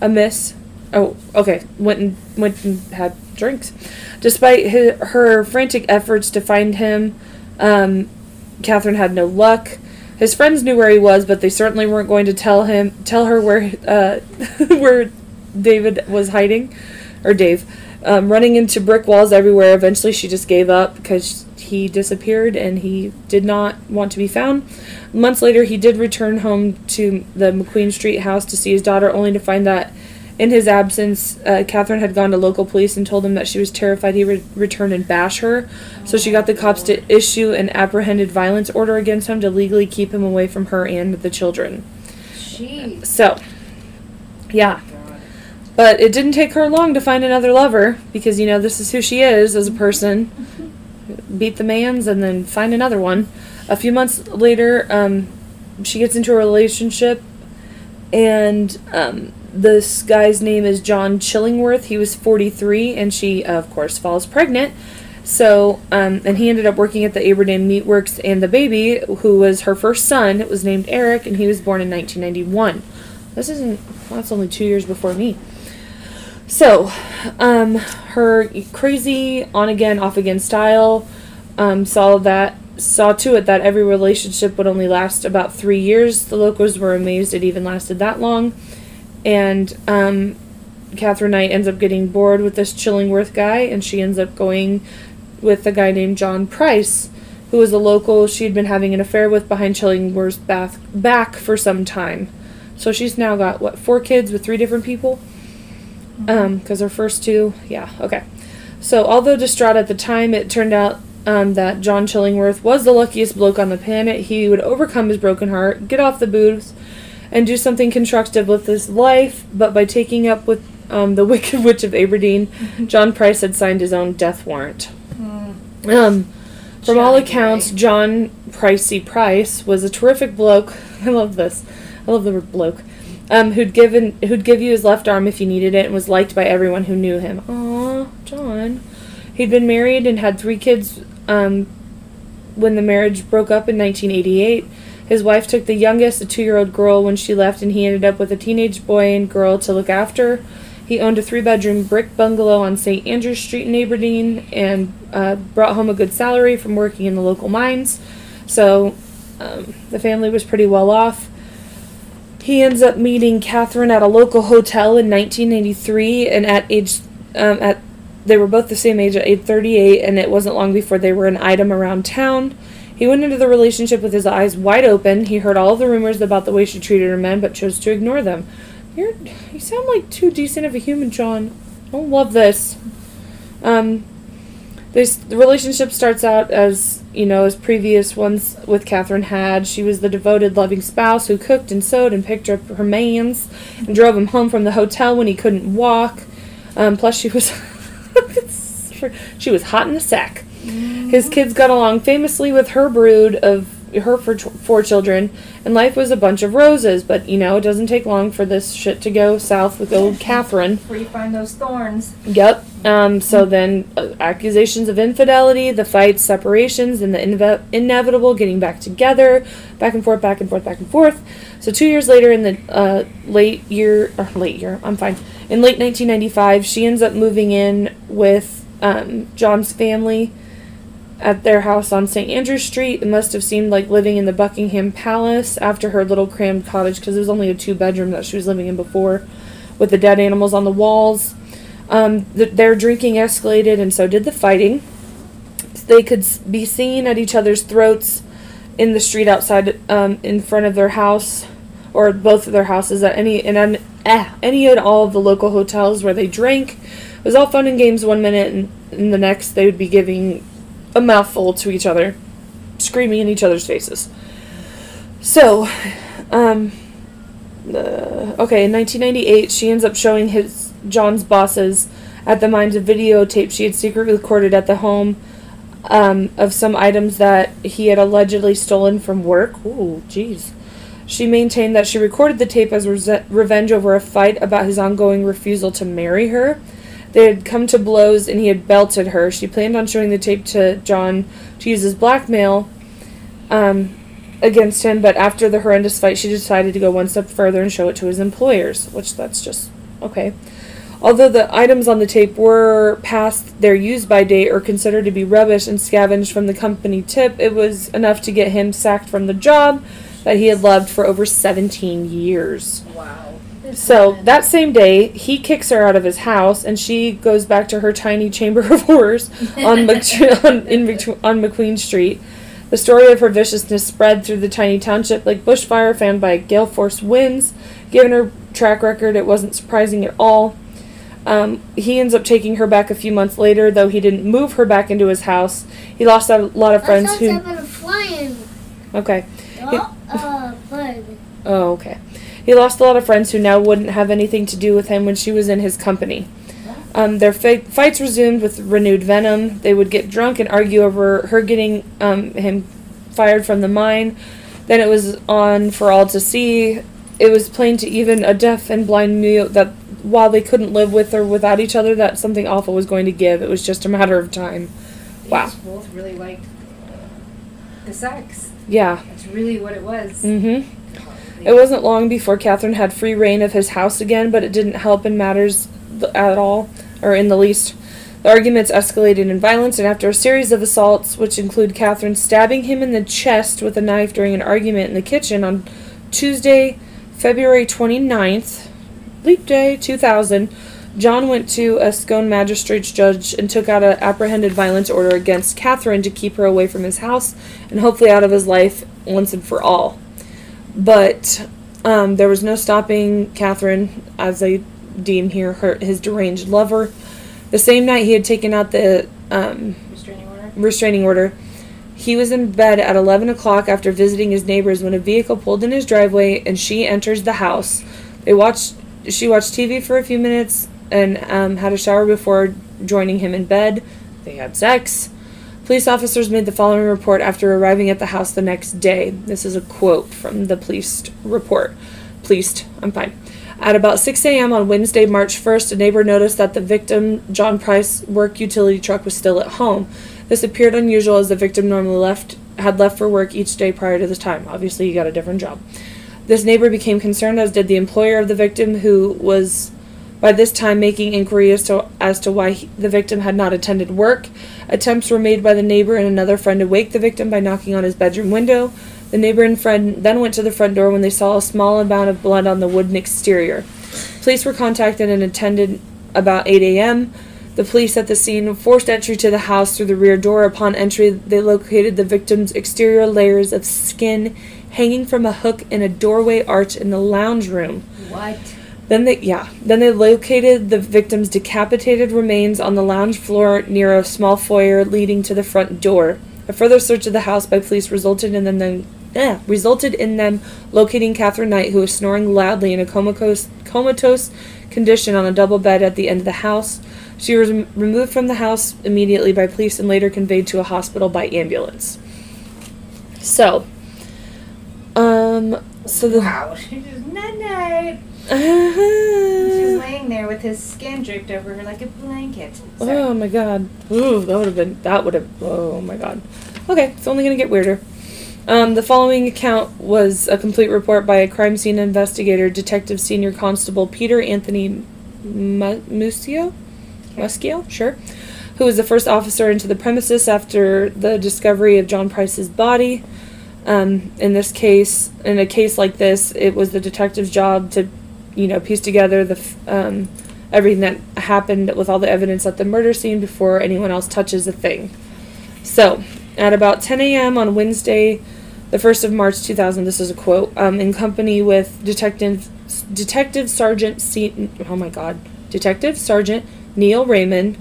a miss. Oh, okay. Went and went and had drinks. Despite his, her frantic efforts to find him, um, Katherine had no luck. His friends knew where he was, but they certainly weren't going to tell him tell her where uh, where David was hiding, or Dave. Um, running into brick walls everywhere. Eventually, she just gave up because he disappeared and he did not want to be found. Months later, he did return home to the McQueen Street house to see his daughter, only to find that in his absence, uh, Katherine had gone to local police and told them that she was terrified he would return and bash her. So she got the cops to issue an apprehended violence order against him to legally keep him away from her and the children. Jeez. So, yeah. But it didn't take her long to find another lover because, you know, this is who she is as a person. Beat the man's and then find another one. A few months later, um, she gets into a relationship, and um, this guy's name is John Chillingworth. He was 43, and she, of course, falls pregnant. So, um, and he ended up working at the Aberdeen Meatworks, and the baby, who was her first son, was named Eric, and he was born in 1991. This isn't, that's only two years before me. So, um, her crazy on again, off again style um, saw that saw to it that every relationship would only last about three years. The locals were amazed it even lasted that long, and um, Katherine Knight ends up getting bored with this Chillingworth guy, and she ends up going with a guy named John Price, who was a local she'd been having an affair with behind Chillingworth's bath, back for some time. So she's now got what four kids with three different people. Um, because her first two, yeah, okay. So although distraught at the time, it turned out um, that John Chillingworth was the luckiest bloke on the planet. He would overcome his broken heart, get off the booze, and do something constructive with his life. But by taking up with um, the Wicked Witch of Aberdeen, John Price had signed his own death warrant. Mm. Um, from all accounts, boy. John Pricey Price was a terrific bloke. I love this. I love the word bloke. Um, who'd given who'd give you his left arm if you needed it, and was liked by everyone who knew him. Aw, John. He'd been married and had three kids. Um, when the marriage broke up in 1988, his wife took the youngest, a two-year-old girl, when she left, and he ended up with a teenage boy and girl to look after. He owned a three-bedroom brick bungalow on St. Andrews Street in Aberdeen, and uh, brought home a good salary from working in the local mines. So um, the family was pretty well off. He ends up meeting Katherine at a local hotel in 1983, and at age um, at they were both the same age at age 38, and it wasn't long before they were an item around town. He went into the relationship with his eyes wide open. He heard all the rumors about the way she treated her men, but chose to ignore them. You're you sound like too decent of a human, John. I don't love this. Um, this the relationship starts out as you know as previous ones with Katherine had. She was the devoted, loving spouse who cooked and sewed and picked up her man's and drove him home from the hotel when he couldn't walk. Um, plus, she was she was hot in the sack. His kids got along famously with her brood of her for four children, and life was a bunch of roses. But you know, it doesn't take long for this shit to go south with old Katherine. Where you find those thorns. Yep. Um, so then uh, accusations of infidelity, the fights, separations, and the inevitable getting back together, back and forth, back and forth, back and forth. So two years later, in the uh, late year, or late year, I'm fine. In late 1995, she ends up moving in with um, John's family at their house on St. Andrew Street. It must have seemed like living in the Buckingham Palace after her little crammed cottage because it was only a two bedroom that she was living in before with the dead animals on the walls. Um, th- their drinking escalated, and so did the fighting. They could be seen at each other's throats in the street outside, um, in front of their house, or both of their houses at any and an, eh, any and all of the local hotels where they drank. It was all fun and games one minute, and, and the next they would be giving a mouthful to each other, screaming in each other's faces. So, um, uh, okay, in 1998, she ends up showing his John's bosses at the mines a videotape she had secretly recorded at the home um, of some items that he had allegedly stolen from work. Ooh, jeez. She maintained that she recorded the tape as rese- revenge over a fight about his ongoing refusal to marry her. They had come to blows and he had belted her. She planned on showing the tape to John to use as blackmail um, against him, but after the horrendous fight, she decided to go one step further and show it to his employers, which that's just okay. Although the items on the tape were past their use by date or considered to be rubbish and scavenged from the company tip, it was enough to get him sacked from the job. that he had loved for over 17 years. Wow. So that same day, he kicks her out of his house, and she goes back to her tiny chamber of horrors on, Mc- on, Mc- on McQueen Street. The story of her viciousness spread through the tiny township like bushfire fanned by gale force winds. Given her track record, it wasn't surprising at all. Um, he ends up taking her back a few months later, though he didn't move her back into his house. He lost a lot of friends who. not a flying Okay. dog, uh. Oh, okay. He lost a lot of friends who now wouldn't have anything to do with him when she was in his company. Um, their fi- fights resumed with renewed venom. They would get drunk and argue over her getting um, him fired from the mine. Then it was on for all to see. It was plain to even a deaf and blind mute that while they couldn't live with or without each other, that something awful was going to give. It was just a matter of time. They Wow. just both really liked the sex. Yeah. That's really what it was. Mm-hmm. It wasn't long before Katherine had free reign of his house again, but it didn't help in matters at all, or in the least. The arguments escalated in violence, and after a series of assaults, which include Katherine stabbing him in the chest with a knife during an argument in the kitchen on Tuesday, February 29th, leap day 2000, John went to a Scone magistrate's judge and took out an apprehended violence order against Katherine to keep her away from his house and hopefully out of his life once and for all but um, there was no stopping Katherine, as they deem here, her his deranged lover. The same night he had taken out the um, Restraining order. restraining order, he was in bed at 11 o'clock after visiting his neighbors when a vehicle pulled in his driveway and she enters the house. They watched. She watched TV for a few minutes and um, had a shower before joining him in bed. They had sex. Police officers made the following report after arriving at the house the next day. This is a quote from the police report. Pleased, I'm fine. At about 6 a.m. on Wednesday, March 1st, a neighbor noticed that the victim, John Price, work utility truck was still at home. This appeared unusual as the victim normally left had left for work each day prior to this time. Obviously, he got a different job. This neighbor became concerned, as did the employer of the victim, who was by this time making inquiry as to, as to why he, the victim had not attended work. Attempts were made by the neighbor and another friend to wake the victim by knocking on his bedroom window. The neighbor and friend then went to the front door when they saw a small amount of blood on the wooden exterior. Police were contacted and attended about 8 a.m. The police at the scene forced entry to the house through the rear door. Upon entry, they located the victim's exterior layers of skin hanging from a hook in a doorway arch in the lounge room. What? Then they yeah. Then they located the victim's decapitated remains on the lounge floor near a small foyer leading to the front door. A further search of the house by police resulted in them then eh, resulted in them locating Katherine Knight, who was snoring loudly in a comatose comatose condition on a double bed at the end of the house. She was rem- removed from the house immediately by police and later conveyed to a hospital by ambulance. So, um, so the Wow. She just night night. She was laying there with his skin draped over her like a blanket. Sorry. Oh my god. Ooh, that would have been. That would have. Oh my god. Okay, it's only gonna get weirder. Um, the following account was a complete report by a crime scene investigator, Detective Senior Constable Peter Anthony Mu- Muscio? Muschio? Sure. Who was the first officer into the premises after the discovery of John Price's body. Um, in this case, in a case like this, it was the detective's job to, you know, piece together the um, everything that happened with all the evidence at the murder scene before anyone else touches a thing. So, at about 10 a.m. on Wednesday, the 1st of March 2000, this is a quote, um, in company with Detective Detective Sergeant C. Oh my God, Detective Sergeant Neil Raymond,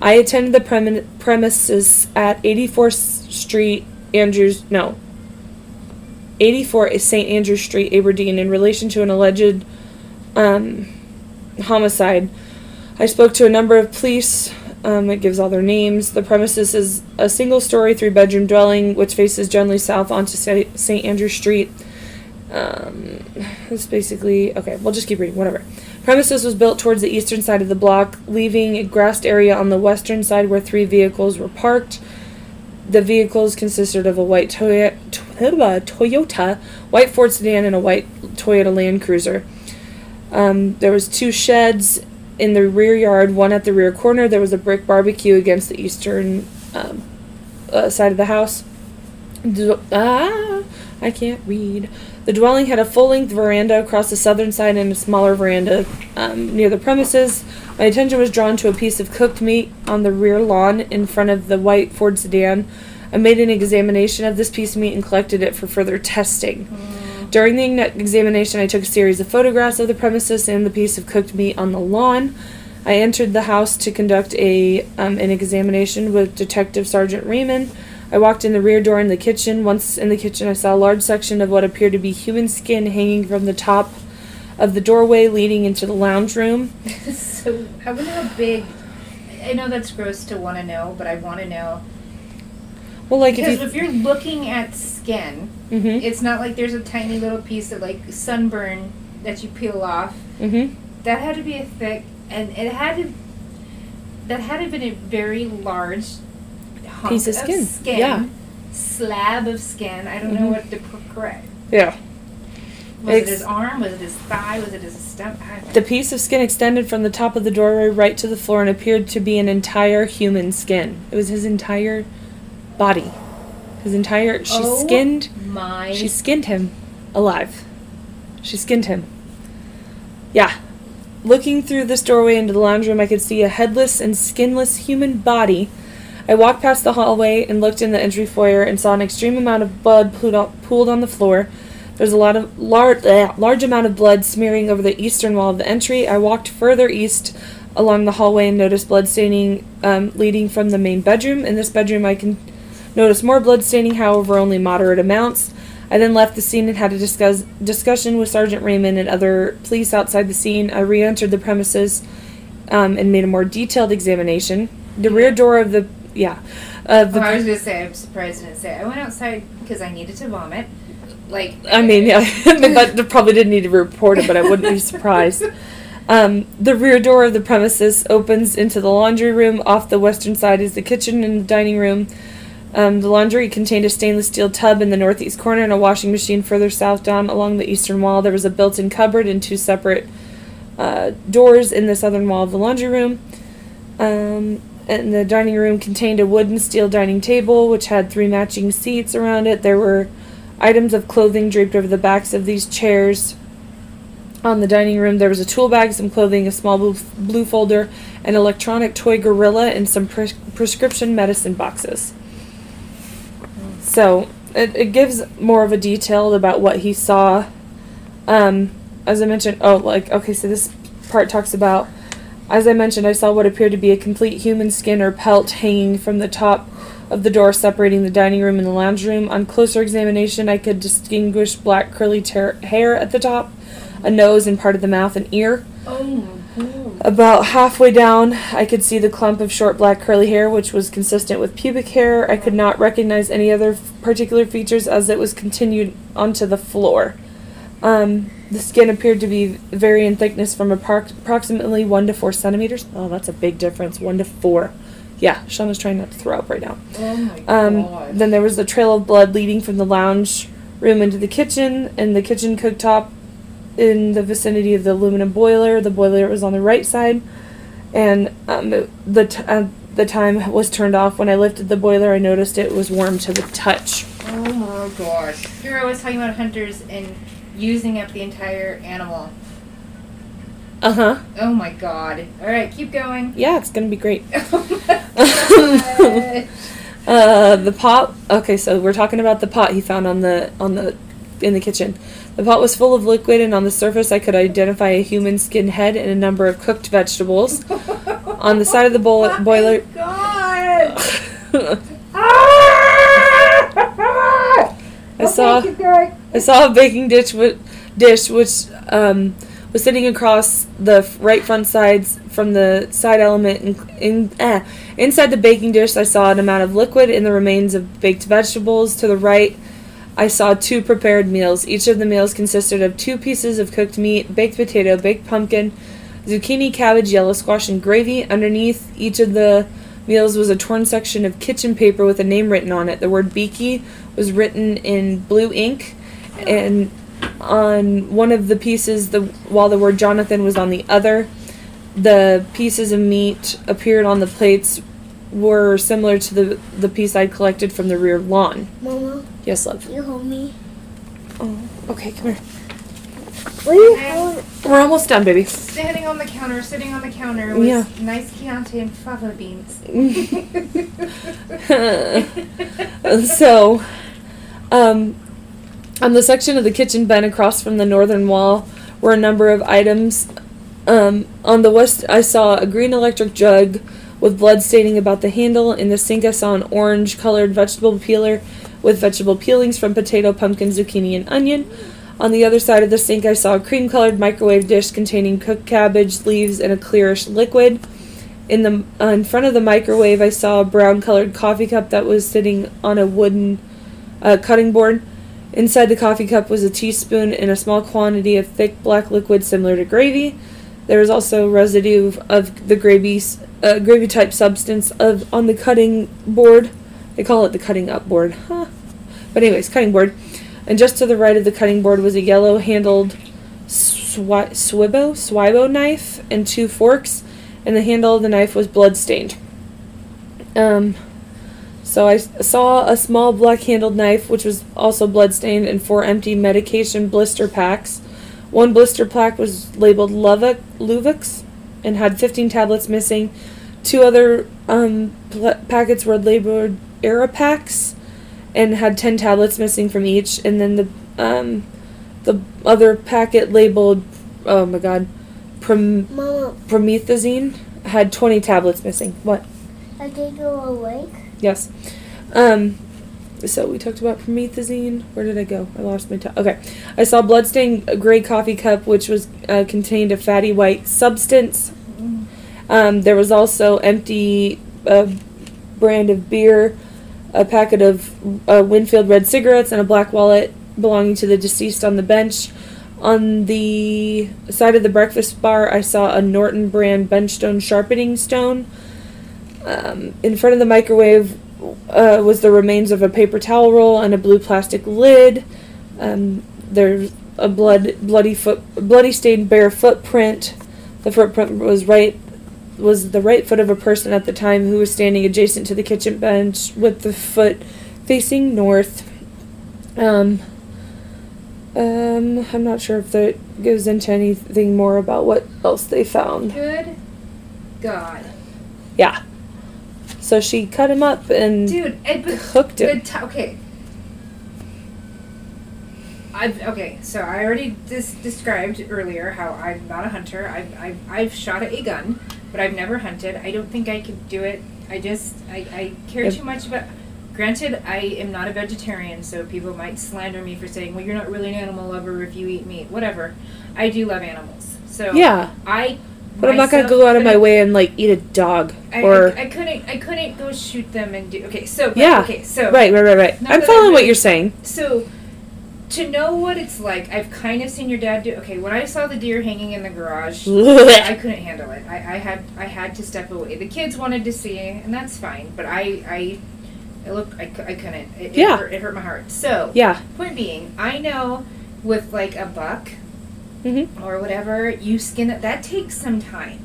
I attended the premi- premises at 84th Street, Andrews. No, 84 is St. Andrew Street, Aberdeen, in relation to an alleged um, homicide. I spoke to a number of police. Um, it gives all their names. The premises is a single story, three bedroom dwelling which faces generally south onto St. Andrew Street. Um, it's basically okay. We'll just keep reading. Whatever. Premises was built towards the eastern side of the block, leaving a grassed area on the western side where three vehicles were parked. The vehicles consisted of a white Toyota, Toyota white Ford sedan, and a white Toyota Land Cruiser. Um, there was two sheds in the rear yard, one at the rear corner. There was a brick barbecue against the eastern um, uh, side of the house. D- ah, I can't read. The dwelling had a full length veranda across the southern side and a smaller veranda um, near the premises. My attention was drawn to a piece of cooked meat on the rear lawn in front of the white Ford sedan. I made an examination of this piece of meat and collected it for further testing. During the examination, I took a series of photographs of the premises and the piece of cooked meat on the lawn. I entered the house to conduct a um, an examination with Detective Sergeant Raymond. I walked in the rear door in the kitchen. Once in the kitchen, I saw a large section of what appeared to be human skin hanging from the top of the doorway leading into the lounge room. so I wonder how big. I know that's gross to want to know, but I want to know Well, like because if you, if you're looking at skin, mm-hmm, it's not like there's a tiny little piece of like sunburn that you peel off. mm-hmm, That had to be a thick, and it had to. That had to have been a very large Piece of skin, yeah. slab of skin. I don't know Mhm. what to put correct. yeah. Was it his arm? Was it his thigh? Was it his stomach? I don't know. The piece of skin extended from the top of the doorway right to the floor and appeared to be an entire human skin. It was his entire body. His entire. She Oh skinned. My. She skinned him alive. She skinned him. Yeah. Looking through this doorway into the lounge room, I could see a headless and skinless human body. I walked past the hallway and looked in the entry foyer and saw an extreme amount of blood pooled on, the floor. There's a lot of large, large amount of blood smearing over the eastern wall of the entry. I walked further east along the hallway and noticed blood staining um, leading from the main bedroom. In this bedroom, I can notice more blood staining, however, only moderate amounts. I then left the scene and had a discuss- discussion with Sergeant Raymond and other police outside the scene. I re entered the premises um, and made a more detailed examination. The rear door of the, yeah, of the. Oh, I was gonna say. I'm surprised I didn't say. I went outside because I needed to vomit. Like. I mean, yeah, that probably didn't need to report it, but I wouldn't be surprised. Um, the rear door of the premises opens into the laundry room. Off the western side is the kitchen and dining room. Um, the laundry contained a stainless steel tub in the northeast corner and a washing machine further south down along the eastern wall. There was a built in cupboard and two separate uh, doors in the southern wall of the laundry room. Um, and the dining room contained a wooden steel dining table which had three matching seats around it. There were items of clothing draped over the backs of these chairs. On the dining room, there was a tool bag, some clothing, a small blue, blue folder, an electronic toy gorilla, and some pres- prescription medicine boxes. So it, it gives more of a detail about what he saw. Um, as I mentioned, oh, like okay, so this part talks about. As I mentioned, I saw what appeared to be a complete human skin or pelt hanging from the top of the door separating the dining room and the lounge room. On closer examination, I could distinguish black curly hair at the top, a nose and part of the mouth and ear. Oh. About halfway down, I could see the clump of short black curly hair, which was consistent with pubic hair. I could not recognize any other f- particular features as it was continued onto the floor. Um, the skin appeared to be vary in thickness from appro- approximately 1 to 4 centimeters. Oh, that's a big difference. 1 to 4. Yeah, Shauna's trying not to throw up right now. Oh my Um, god. then there was a trail of blood leading from the lounge room into the kitchen, and the kitchen cooktop in the vicinity of the aluminum boiler. The boiler was on the right side, and um, it- the t- uh, the time was turned off. When I lifted the boiler, I noticed it was warm to the touch. Oh my gosh. Here I was talking about hunters and using up the entire animal. Uh huh. Oh my god. Alright, keep going. Yeah, it's gonna be great. Oh my god. Uh, the pot. Okay, so we're talking about the pot he found on the on the in the kitchen. The pot was full of liquid, and on the surface, I could identify a human skin head and a number of cooked vegetables. On the side of the Oh my boiler- God. I saw. I saw a baking dish with dish which um, was sitting across the f- right front sides from the side element in, in eh. inside the baking dish I saw an amount of liquid and the remains of baked vegetables to the right I saw two prepared meals. Each of the meals consisted of two pieces of cooked meat baked potato baked pumpkin zucchini cabbage yellow squash and gravy. Underneath each of the meals was a torn section of kitchen paper with a name written on it. The word beaky was written in blue ink and on one of the pieces the while the word Jonathan was on the other the pieces of meat appeared on the plates were similar to the the piece I'd collected from the rear lawn. Mama, Yes, love. you hold me. Oh, okay, come here. What are you And doing? We're almost done, baby. Standing on the counter, sitting on the counter with Yeah. nice Chianti and fava beans. so, um, on the section of the kitchen bin across from the northern wall were a number of items. Um, on the west, I saw a green electric jug with blood staining about the handle. In the sink, I saw an orange colored vegetable peeler with vegetable peelings from potato, pumpkin, zucchini, and onion. On the other side of the sink, I saw a cream colored microwave dish containing cooked cabbage leaves and a clearish liquid. In the uh, in front of the microwave, I saw a brown colored coffee cup that was sitting on a wooden uh, cutting board. Inside the coffee cup was a teaspoon and a small quantity of thick black liquid similar to gravy. There was also residue of- the gravy uh, gravy type substance of on the cutting board. They call it the cutting up board, huh? But anyways, cutting board. And just to the right of the cutting board was a yellow handled swi- swibo swibo knife and two forks, and the handle of the knife was blood stained. Um, so I saw a small black handled knife, which was also bloodstained, and four empty medication blister packs. One blister pack was labeled Luvox and had 15 tablets missing. Two other um, packets were labeled Aropax and had 10 tablets missing from each. And then the um, the other packet labeled, oh my god, Prom- Mama, Promethazine had 20 tablets missing. What? I think you awake. Yes. Um, so we talked about promethazine. Where did I go? I lost my. T- okay, I saw bloodstained gray coffee cup, which was uh, contained a fatty white substance. Um, there was also empty uh, brand of beer, a packet of uh, Winfield red cigarettes, and a black wallet belonging to the deceased on the bench. On the side of the breakfast bar, I saw a Norton brand benchstone sharpening stone. Um, in front of the microwave uh, was the remains of a paper towel roll and a blue plastic lid. Um, there's a blood, bloody foot, bloody stained bare footprint. The footprint was right, was the right foot of a person at the time who was standing adjacent to the kitchen bench with the foot facing north. Um, um, I'm not sure if that goes into anything more about what else they found. Good God. Yeah. So she cut him up and Dude, and, but, cooked the it. okay. I've okay, so I already dis- described earlier how I'm not a hunter. I've, I've I've shot a gun, but I've never hunted. I don't think I could do it. I just I, I care too much about. Granted, I am not a vegetarian, so people might slander me for saying, "Well, you're not really an animal lover if you eat meat." Whatever. I do love animals, so Yeah, I. but I'm not gonna go out of my way and like eat a dog I, or I, I couldn't I couldn't go shoot them and do okay so but- Yeah. okay so right, right, right, right. I'm following what you're saying. so to know what it's like I've kind of seen your dad do okay when I saw the deer hanging in the garage I couldn't handle it I, I had I had to step away the kids wanted to see and that's fine but I I it looked I, I couldn't it, Yeah. it, hurt, it hurt my heart so yeah. point being I know with like a buck Mm-hmm. or whatever, you skin it. That takes some time.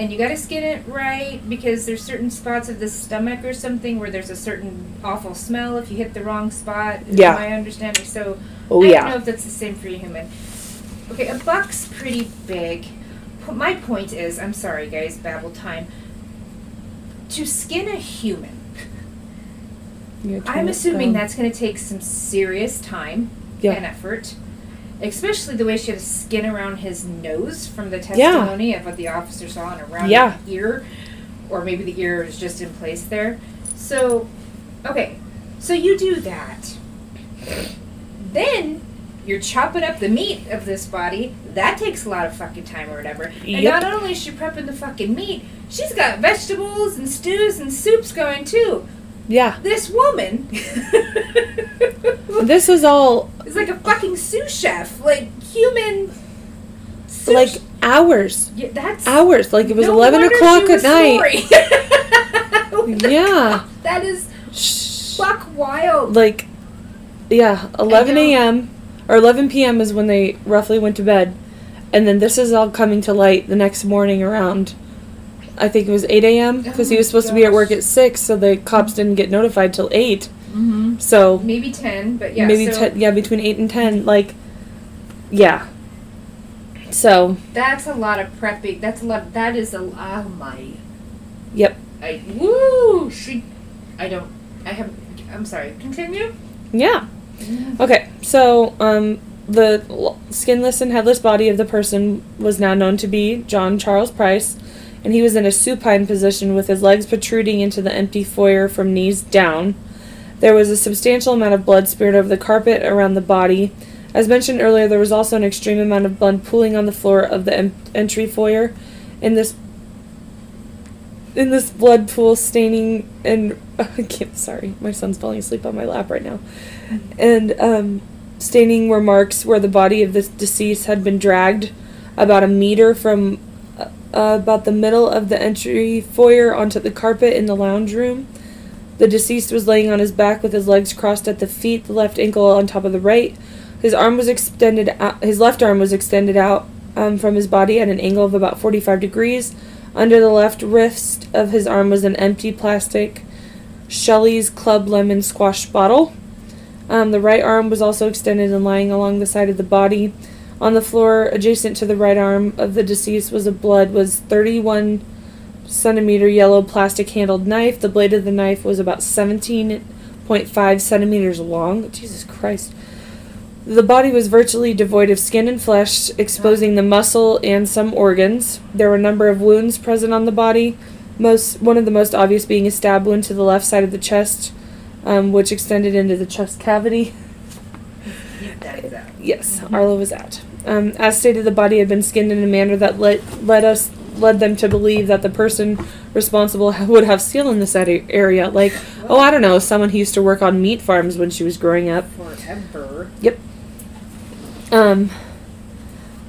And you got to skin it right because there's certain spots of the stomach or something where there's a certain awful smell if you hit the wrong spot. Yeah. My understanding. So Oh I yeah. don't know if that's the same for a human. Okay, a buck's pretty big. My point is, I'm sorry guys, babble time. To skin a human, I'm assuming down. that's going to take some serious time Yeah. and effort. Especially the way she had skin around his nose from the Yeah. testimony of what the officer saw and around Yeah. the ear, or maybe the ear is just in place there. So, okay, so you do that. Then you're chopping up the meat of this body. That takes a lot of fucking time or whatever. And Yep. not only is she prepping the fucking meat, she's got vegetables and stews and soups going too. Yeah. This woman. This was all It's like a fucking sous chef, like human. Sous like hours, yeah, that's hours. Like it was no eleven o'clock at night. Yeah. that is Shh. fuck wild. Like, yeah, eleven a.m. or eleven p.m. is when they roughly went to bed, and then this is all coming to light the next morning around. I think it was eight a.m. because Oh he was supposed to be at work at six, so the cops didn't get notified till eight. Mm-hmm. So Maybe ten, but yeah. maybe so te- yeah, between eight and ten. Like, yeah. So that's a lot of prepping. That's a lot. That is a. Oh my. yep, I woo. She. I don't. I have. I'm sorry. Continue. yeah. Okay, so um, the skinless and headless body of the person was now known to be John Charles Price, and he was in a supine position with his legs protruding into the empty foyer from knees down. There was a substantial amount of blood smeared over the carpet around the body. As mentioned earlier, there was also an extreme amount of blood pooling on the floor of the em- entry foyer. In this in this blood pool staining and I can't sorry, my son's falling asleep on my lap right now. And um, staining were marks where the body of the deceased had been dragged about a meter from uh, about the middle of the entry foyer onto the carpet in the lounge room. The deceased was laying on his back with his legs crossed at the feet, the left ankle on top of the right. His arm was extended out, his left arm was extended out um, from his body at an angle of about 45 degrees. Under the left wrist of his arm was an empty plastic Shelley's Club Lemon Squash bottle. Um, the right arm was also extended and lying along the side of the body. On the floor, adjacent to the right arm of the deceased, was a blood was 31 centimeter yellow plastic handled knife. The blade of the knife was about 17.5 centimeters long. Jesus Christ. The body was virtually devoid of skin and flesh, exposing the muscle and some organs. There were a number of wounds present on the body. Most one of the most obvious being a stab wound to the left side of the chest, um, which extended into the chest cavity. That is out. Yes, Arlo was out. Um, as stated, the body had been skinned in a manner that led led us led them to believe that the person responsible would have skill in this area- area. Like, oh, I don't know, someone who used to work on meat farms when she was growing up. Forever. Yep. Um,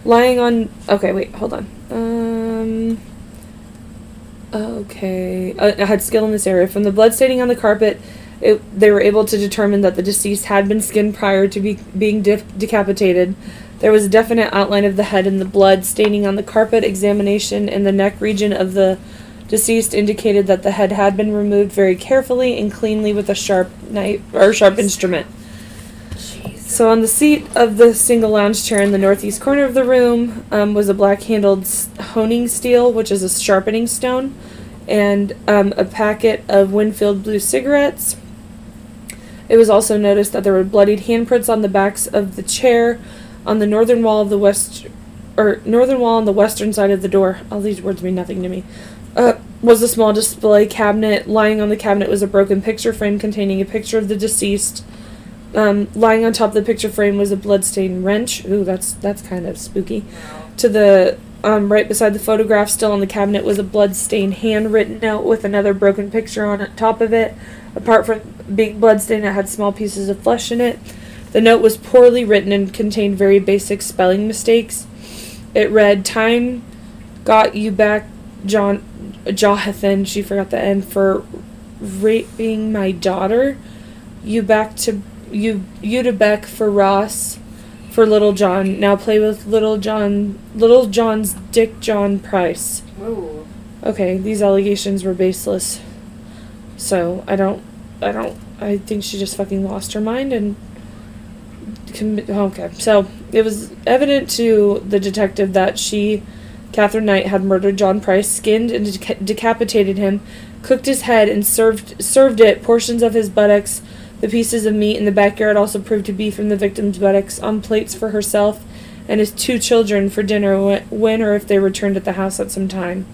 lying on. Okay, wait, hold on. Um. Okay, uh, I had skill in this area. From the blood staining on the carpet, it, they were able to determine that the deceased had been skinned prior to be, being de- decapitated. There was a definite outline of the head and the blood staining on the carpet. Examination in the neck region of the deceased indicated that the head had been removed very carefully and cleanly with a sharp knife or sharp instrument. So on the seat of the single lounge chair in the northeast corner of the room um, was a black-handled honing steel, which is a sharpening stone, and um, a packet of Winfield blue cigarettes. It was also noticed that there were bloodied handprints on the backs of the chair, on the northern wall of the west, or northern wall on the western side of the door. All these words mean nothing to me. Uh, was a small display cabinet. Lying on the cabinet was a broken picture frame containing a picture of the deceased. Um, lying on top of the picture frame was a bloodstained wrench. Ooh, that's that's kind of spooky. To the um, right beside the photograph, still on the cabinet, was a bloodstained handwritten note with another broken picture on top of it. Apart from being bloodstained, it had small pieces of flesh in it. The note was poorly written and contained very basic spelling mistakes. It read, "Time got you back, John, Jonathan." She forgot the end for raping my daughter. You back to you you to Beck for Ross for Little John. Now play with Little John Little John's Dick John Price. Whoa. Okay, these allegations were baseless. So I don't I don't I think she just fucking lost her mind and commi- okay. So it was evident to the detective that she Katherine Knight had murdered John Price, skinned and deca- decapitated him, cooked his head and served served it portions of his buttocks the pieces of meat in the backyard also proved to be from the victim's buttocks on plates for herself and his two children for dinner when or if they returned at the house at some time.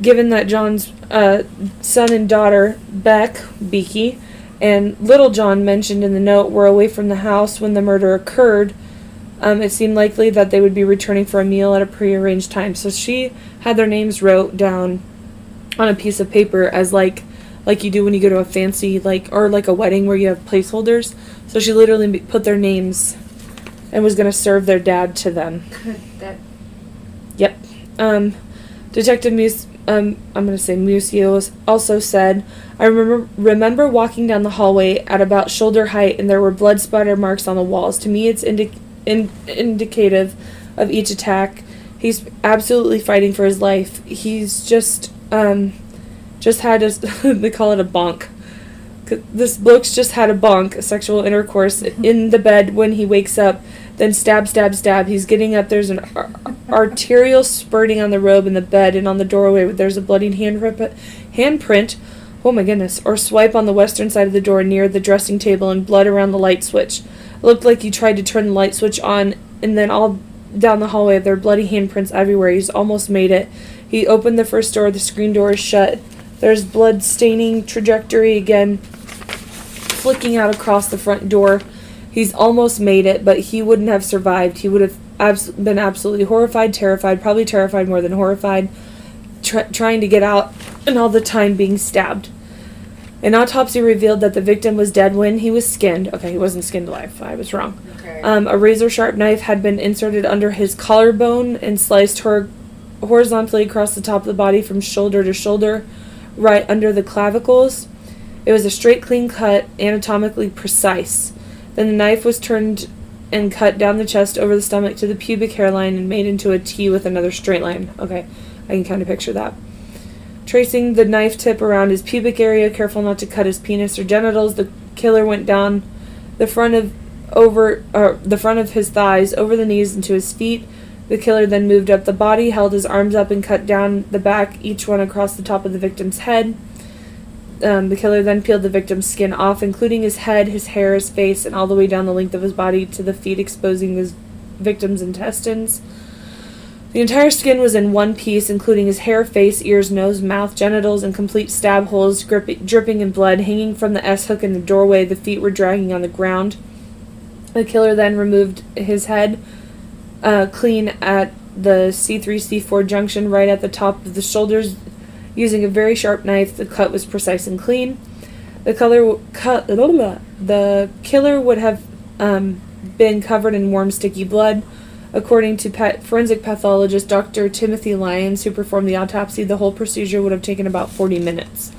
Given that John's uh, son and daughter, Beck, Beaky, and Little John mentioned in the note were away from the house when the murder occurred, um, it seemed likely that they would be returning for a meal at a prearranged time. So she had their names wrote down on a piece of paper as like like you do when you go to a fancy like or like a wedding where you have placeholders. So she literally put their names and was going to serve their dad to them. That Yep. Um, Detective Mus- um, I'm going to say Musios also said, I remember remember walking down the hallway at about shoulder height, and there were blood spatter marks on the walls. To me, it's indi- in- indicative of each attack. He's absolutely fighting for his life. He's just um, just had a they call it a bonk. This bloke's just had a bonk, a sexual intercourse in the bed when he wakes up. Then stab, stab, stab. He's getting up. There's an ar- arterial spurting on the robe in the bed, and on the doorway there's a bloodied handprint. Handprint. Oh my goodness! Or swipe on the western side of the door near the dressing table, and blood around the light switch. It looked like he tried to turn the light switch on, and then all down the hallway there are bloody handprints everywhere. He's almost made it. He opened the first door. The screen door is shut. There's blood staining trajectory again, flicking out across the front door. He's almost made it, but he wouldn't have survived. He would have abs- been absolutely horrified, terrified, probably terrified more than horrified, tr- trying to get out, and all the time being stabbed. An autopsy revealed that the victim was dead when he was skinned. Okay, he wasn't skinned alive. I was wrong. Okay. Um, a razor sharp knife had been inserted under his collarbone and sliced hor- horizontally across the top of the body from shoulder to shoulder, right under the clavicles. It was a straight, clean cut, anatomically precise. Then the knife was turned and cut down the chest over the stomach to the pubic hairline and made into a T with another straight line. Okay, I can kind of picture that. Tracing the knife tip around his pubic area, careful not to cut his penis or genitals, the killer went down the front of over uh, the front of his thighs, over the knees, and to his feet. The killer then moved up the body, held his arms up, and cut down the back, each one across the top of the victim's head. Um, the killer then peeled the victim's skin off, including his head, his hair, his face, and all the way down the length of his body to the feet, exposing his victim's intestines. The entire skin was in one piece, including his hair, face, ears, nose, mouth, genitals, and complete stab holes grip- dripping in blood. Hanging from the S hook in the doorway, the feet were dragging on the ground. The killer then removed his head uh, clean at the C3 C4 junction, right at the top of the shoulders, using a very sharp knife. The cut was precise and clean. The color cut. The killer would have um, been covered in warm, sticky blood. According to pet forensic pathologist Dr. Timothy Lyons, who performed the autopsy, the whole procedure would have taken about 40 minutes.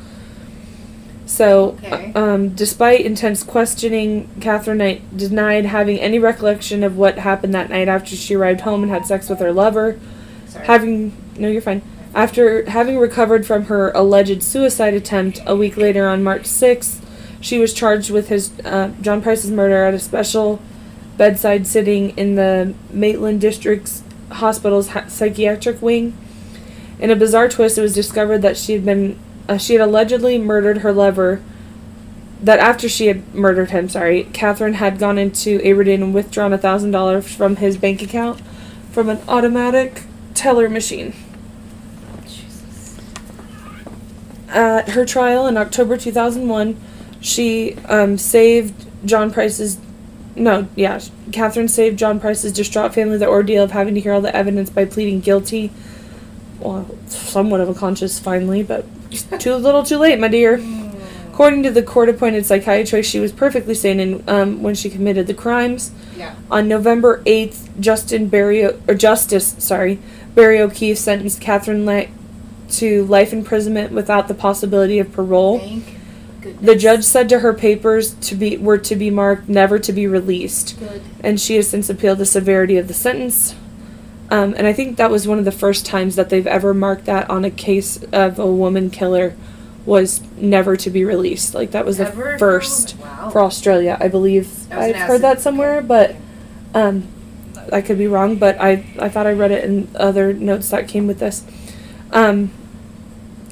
So, Okay. um, despite intense questioning, Katherine Knight denied having any recollection of what happened that night after she arrived home and had sex with her lover. Sorry. Having no, you're fine. After having recovered from her alleged suicide attempt a week later on March 6th, she was charged with his uh, John Price's murder at a special bedside sitting in the Maitland District's hospital's ha- psychiatric wing. In a bizarre twist, it was discovered that she had been uh, she had allegedly murdered her lover. That after she had murdered him, sorry, Katherine had gone into Aberdeen and withdrawn a thousand dollars from his bank account from an automatic teller machine. Jesus. At her trial in October 2001, she um, saved John Price's. No, yeah, Katherine saved John Price's distraught family the ordeal of having to hear all the evidence by pleading guilty. Well, somewhat of a conscience finally, but too little too late, my dear. According to the court appointed psychiatrist, she was perfectly sane in, um, when she committed the crimes. Yeah. On November 8th, Justin Barry or Justice, sorry, Barry O'Keefe sentenced Katherine Knight to life imprisonment without the possibility of parole. The judge said to her papers to be were to be marked never to be released, Good. and she has since appealed the severity of the sentence. Um, and I think that was one of the first times that they've ever marked that on a case of a woman killer was never to be released. Like that was Ever the first wow. for Australia, I believe. I've heard that somewhere, but um, I could be wrong. But I I thought I read it in other notes that came with this. Um,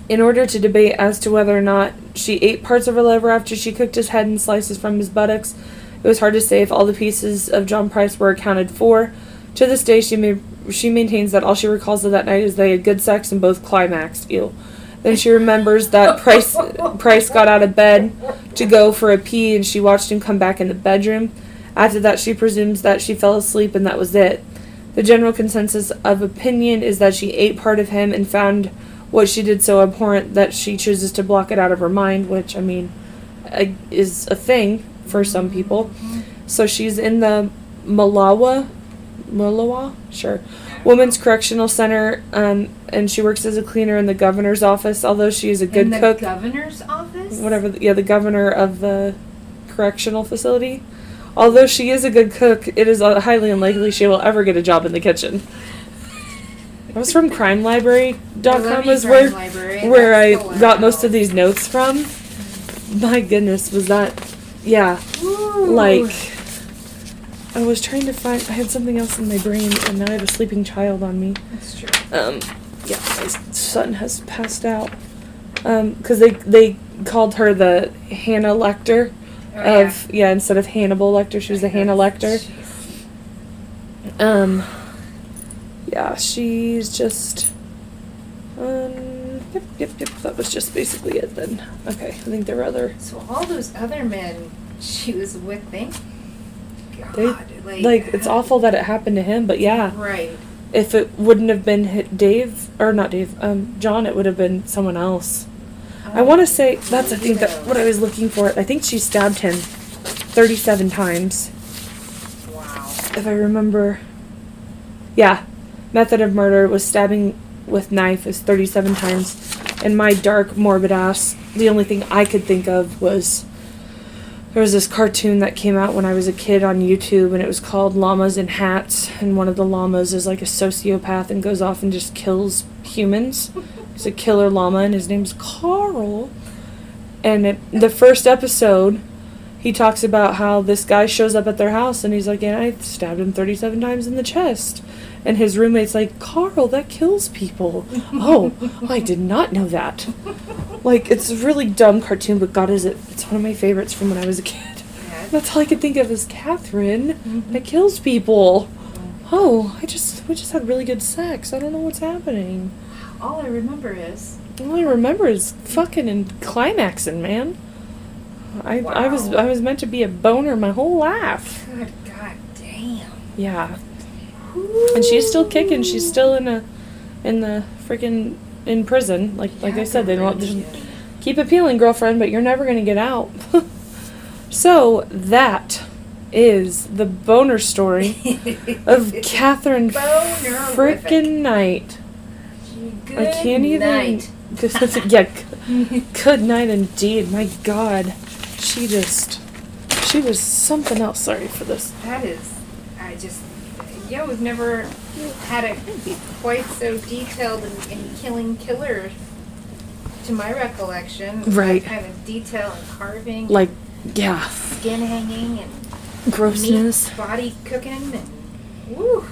in order to debate as to whether or not she ate parts of her liver after she cooked his head in slices from his buttocks, it was hard to say if all the pieces of John Price were accounted for. To this day, she may, she maintains that all she recalls of that night is they had good sex and both climaxed. Ew. Then she remembers that Price Price got out of bed to go for a pee, and she watched him come back in the bedroom. After that, she presumes that she fell asleep, and that was it. The general consensus of opinion is that she ate part of him and found what she did so abhorrent that she chooses to block it out of her mind, which, I mean, uh, is a thing for some people. So she's in the Mulawa, Mulawa, sure, Women's Correctional Center, um, and she works as a cleaner in the governor's office. Although she is a good in the cook, governor's office. whatever, the, yeah, the governor of the correctional facility. Although she is a good cook, it is highly unlikely she will ever get a job in the kitchen. That was from CrimeLibrary.com is where Library. where That's I got most of these notes from. my goodness, was that? Yeah, Woo. like. I was trying to find. I had something else in my brain, and now I have a sleeping child on me. That's true. Um, yeah, my son has passed out. Um, because they they called her the Hannah Lecter Oh, of yeah. instead of Hannibal Lecter, she was a Hannah Lecter. Jeez. Um, yeah, she's just. Um, yep, yep, yep. That was just basically it then. Okay, I think there were other. So all those other men she was with, thank God, like, like, it's awful that it happened to him, but yeah, Right. if it wouldn't have been Dave or not Dave, um, John, it would have been someone else. I want to say that's I think that what I was looking for. I think she stabbed him thirty-seven times, Wow. if I remember. Yeah, method of murder was stabbing with knife is thirty-seven times, and my dark morbid ass. The only thing I could think of was there was this cartoon that came out when I was a kid on YouTube, and it was called Llamas in Hats, and one of the llamas is like a sociopath and goes off and just kills humans. He's a killer llama, and his name's Carl. And it, the first episode, he talks about how this guy shows up at their house, and he's like, "Yeah, I stabbed him thirty-seven times in the chest." And his roommate's like, "Carl, that kills people." oh, I did not know that. Like, it's a really dumb cartoon, but God, is it? It's one of my favorites from when I was a kid. That's all I could think of is Katherine mm-hmm. that kills people. Oh, I just we just had really good sex. I don't know what's happening. All I remember is All I remember is fucking and climaxing, man. I I was I was meant to be a boner my whole life. good God damn. Yeah, and she's still kicking. She's still in a in the freaking in prison. Like like I said, they don't keep appealing, girlfriend, but you're never gonna get out. so that is the boner story of Katherine Boner-rific. Knight. Good I can't even. night. yeah, g- good night indeed. My God, she just, she was something else. Sorry for this. That is, I just, yeah, we've never had it quite so detailed and, and killing killer, to my recollection. Right. That kind of detail and carving, Like, yeah, skin hanging and grossness. meat body cooking and woo.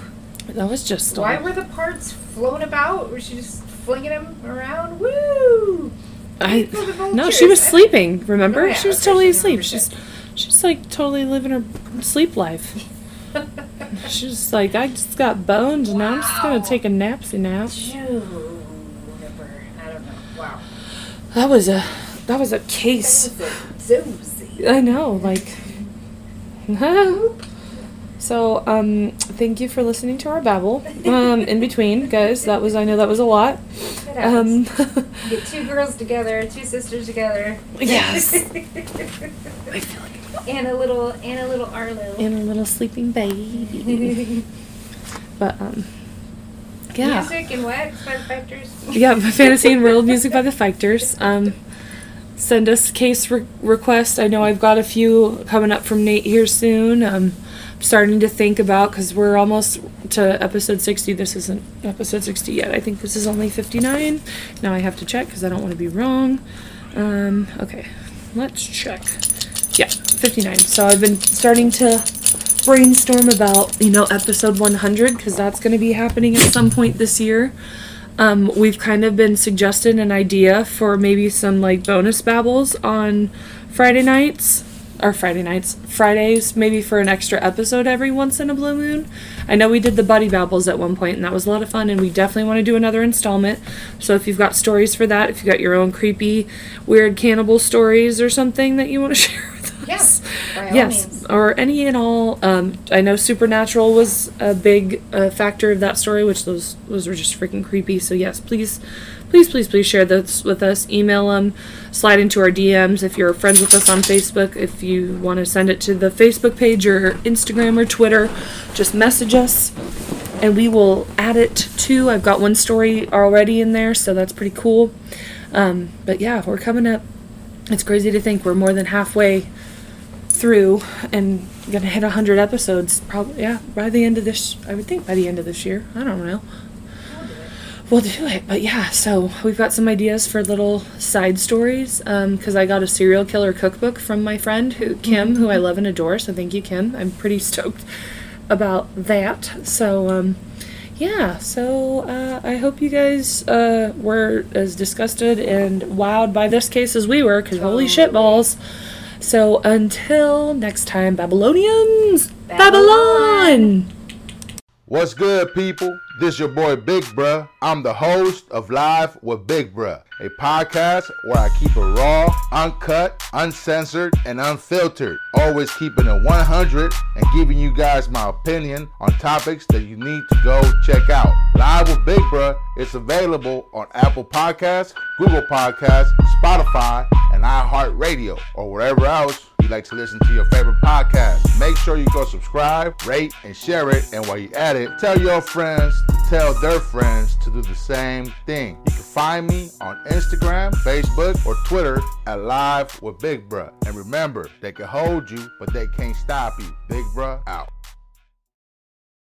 That was just. Why were the parts flown about? Was she just flinging them around? Woo! I? No, she was sleeping. Remember, Oh, yeah, she was okay, totally she asleep. She's, she's like totally living her sleep life. She's like, I just got bones, and now I'm just gonna take a napsy nap. Juniper. I don't know. Wow. That was a, that was a case. That was a doozy. I know, like. so, um, thank you for listening to our babble. Um, in between, guys, that was I know that was a lot. Um, Get two girls together, two sisters together. Yes. I feel like and a little, and a little Arlo. and a little sleeping baby. But um, yeah, Music and what? Five factors. yeah, fantasy and world music by the Fighters. Um, send us case re- requests. I know I've got a few coming up from Nate here soon. Um, starting to think about because we're almost to episode 60. This isn't episode 60 yet. I think this is only 59. Now I have to check because I don't want to be wrong. Um, okay, let's check. Yeah, 59. So I've been starting to brainstorm about, you know, episode 100 because that's going to be happening at some point this year. Um, we've kind of been suggested an idea for maybe some like bonus babbles on Friday nights or Friday nights, Fridays, maybe for an extra episode every once in a blue moon. I know we did the Buddy Babbles at one point, and that was a lot of fun, and we definitely want to do another installment. So if you've got stories for that, if you've got your own creepy, weird cannibal stories or something that you want to share with us, Yeah, yes, means. or any and all. Um, I know Supernatural was a big uh, factor of that story, which those those were just freaking creepy. So yes, please, please, please, please share this with us. Email them, slide into our DMs if you're friends with us on Facebook. If you want to send it to the Facebook page or Instagram or Twitter, just message us. And we will add it to. I've got one story already in there, so that's pretty cool. Um, but yeah, we're coming up. It's crazy to think we're more than halfway through and gonna hit 100 episodes probably yeah by the end of this i would think by the end of this year i don't know we'll do it. But yeah, so we've got some ideas for little side stories because I got a serial killer cookbook from my friend who Kim, who I love and adore. So thank you, Kim. I'm pretty stoked about that. So um, yeah, so uh, I hope you guys uh, were as disgusted and wowed by this case as we were because holy shit balls. So until next time, Babylonians, Babylon. What's good, people? This your boy Big Bruh. I'm the host of Live with Big Bruh, a podcast where I keep it raw, uncut, uncensored, and unfiltered. Always keeping it 100 and giving you guys my opinion on topics that you need to go check out. Live with Big Bruh is available on Apple Podcasts, Google Podcasts, Spotify, and iHeartRadio, or wherever else you like to listen to your favorite podcast. Make sure you go subscribe, rate, and share it. And while you're at it, tell your friends to tell their friends to do the same thing. You can find me on Instagram, Facebook, or Twitter at Live with Big Bruh. And remember, they can hold you, but they can't stop you. Big Bruh out.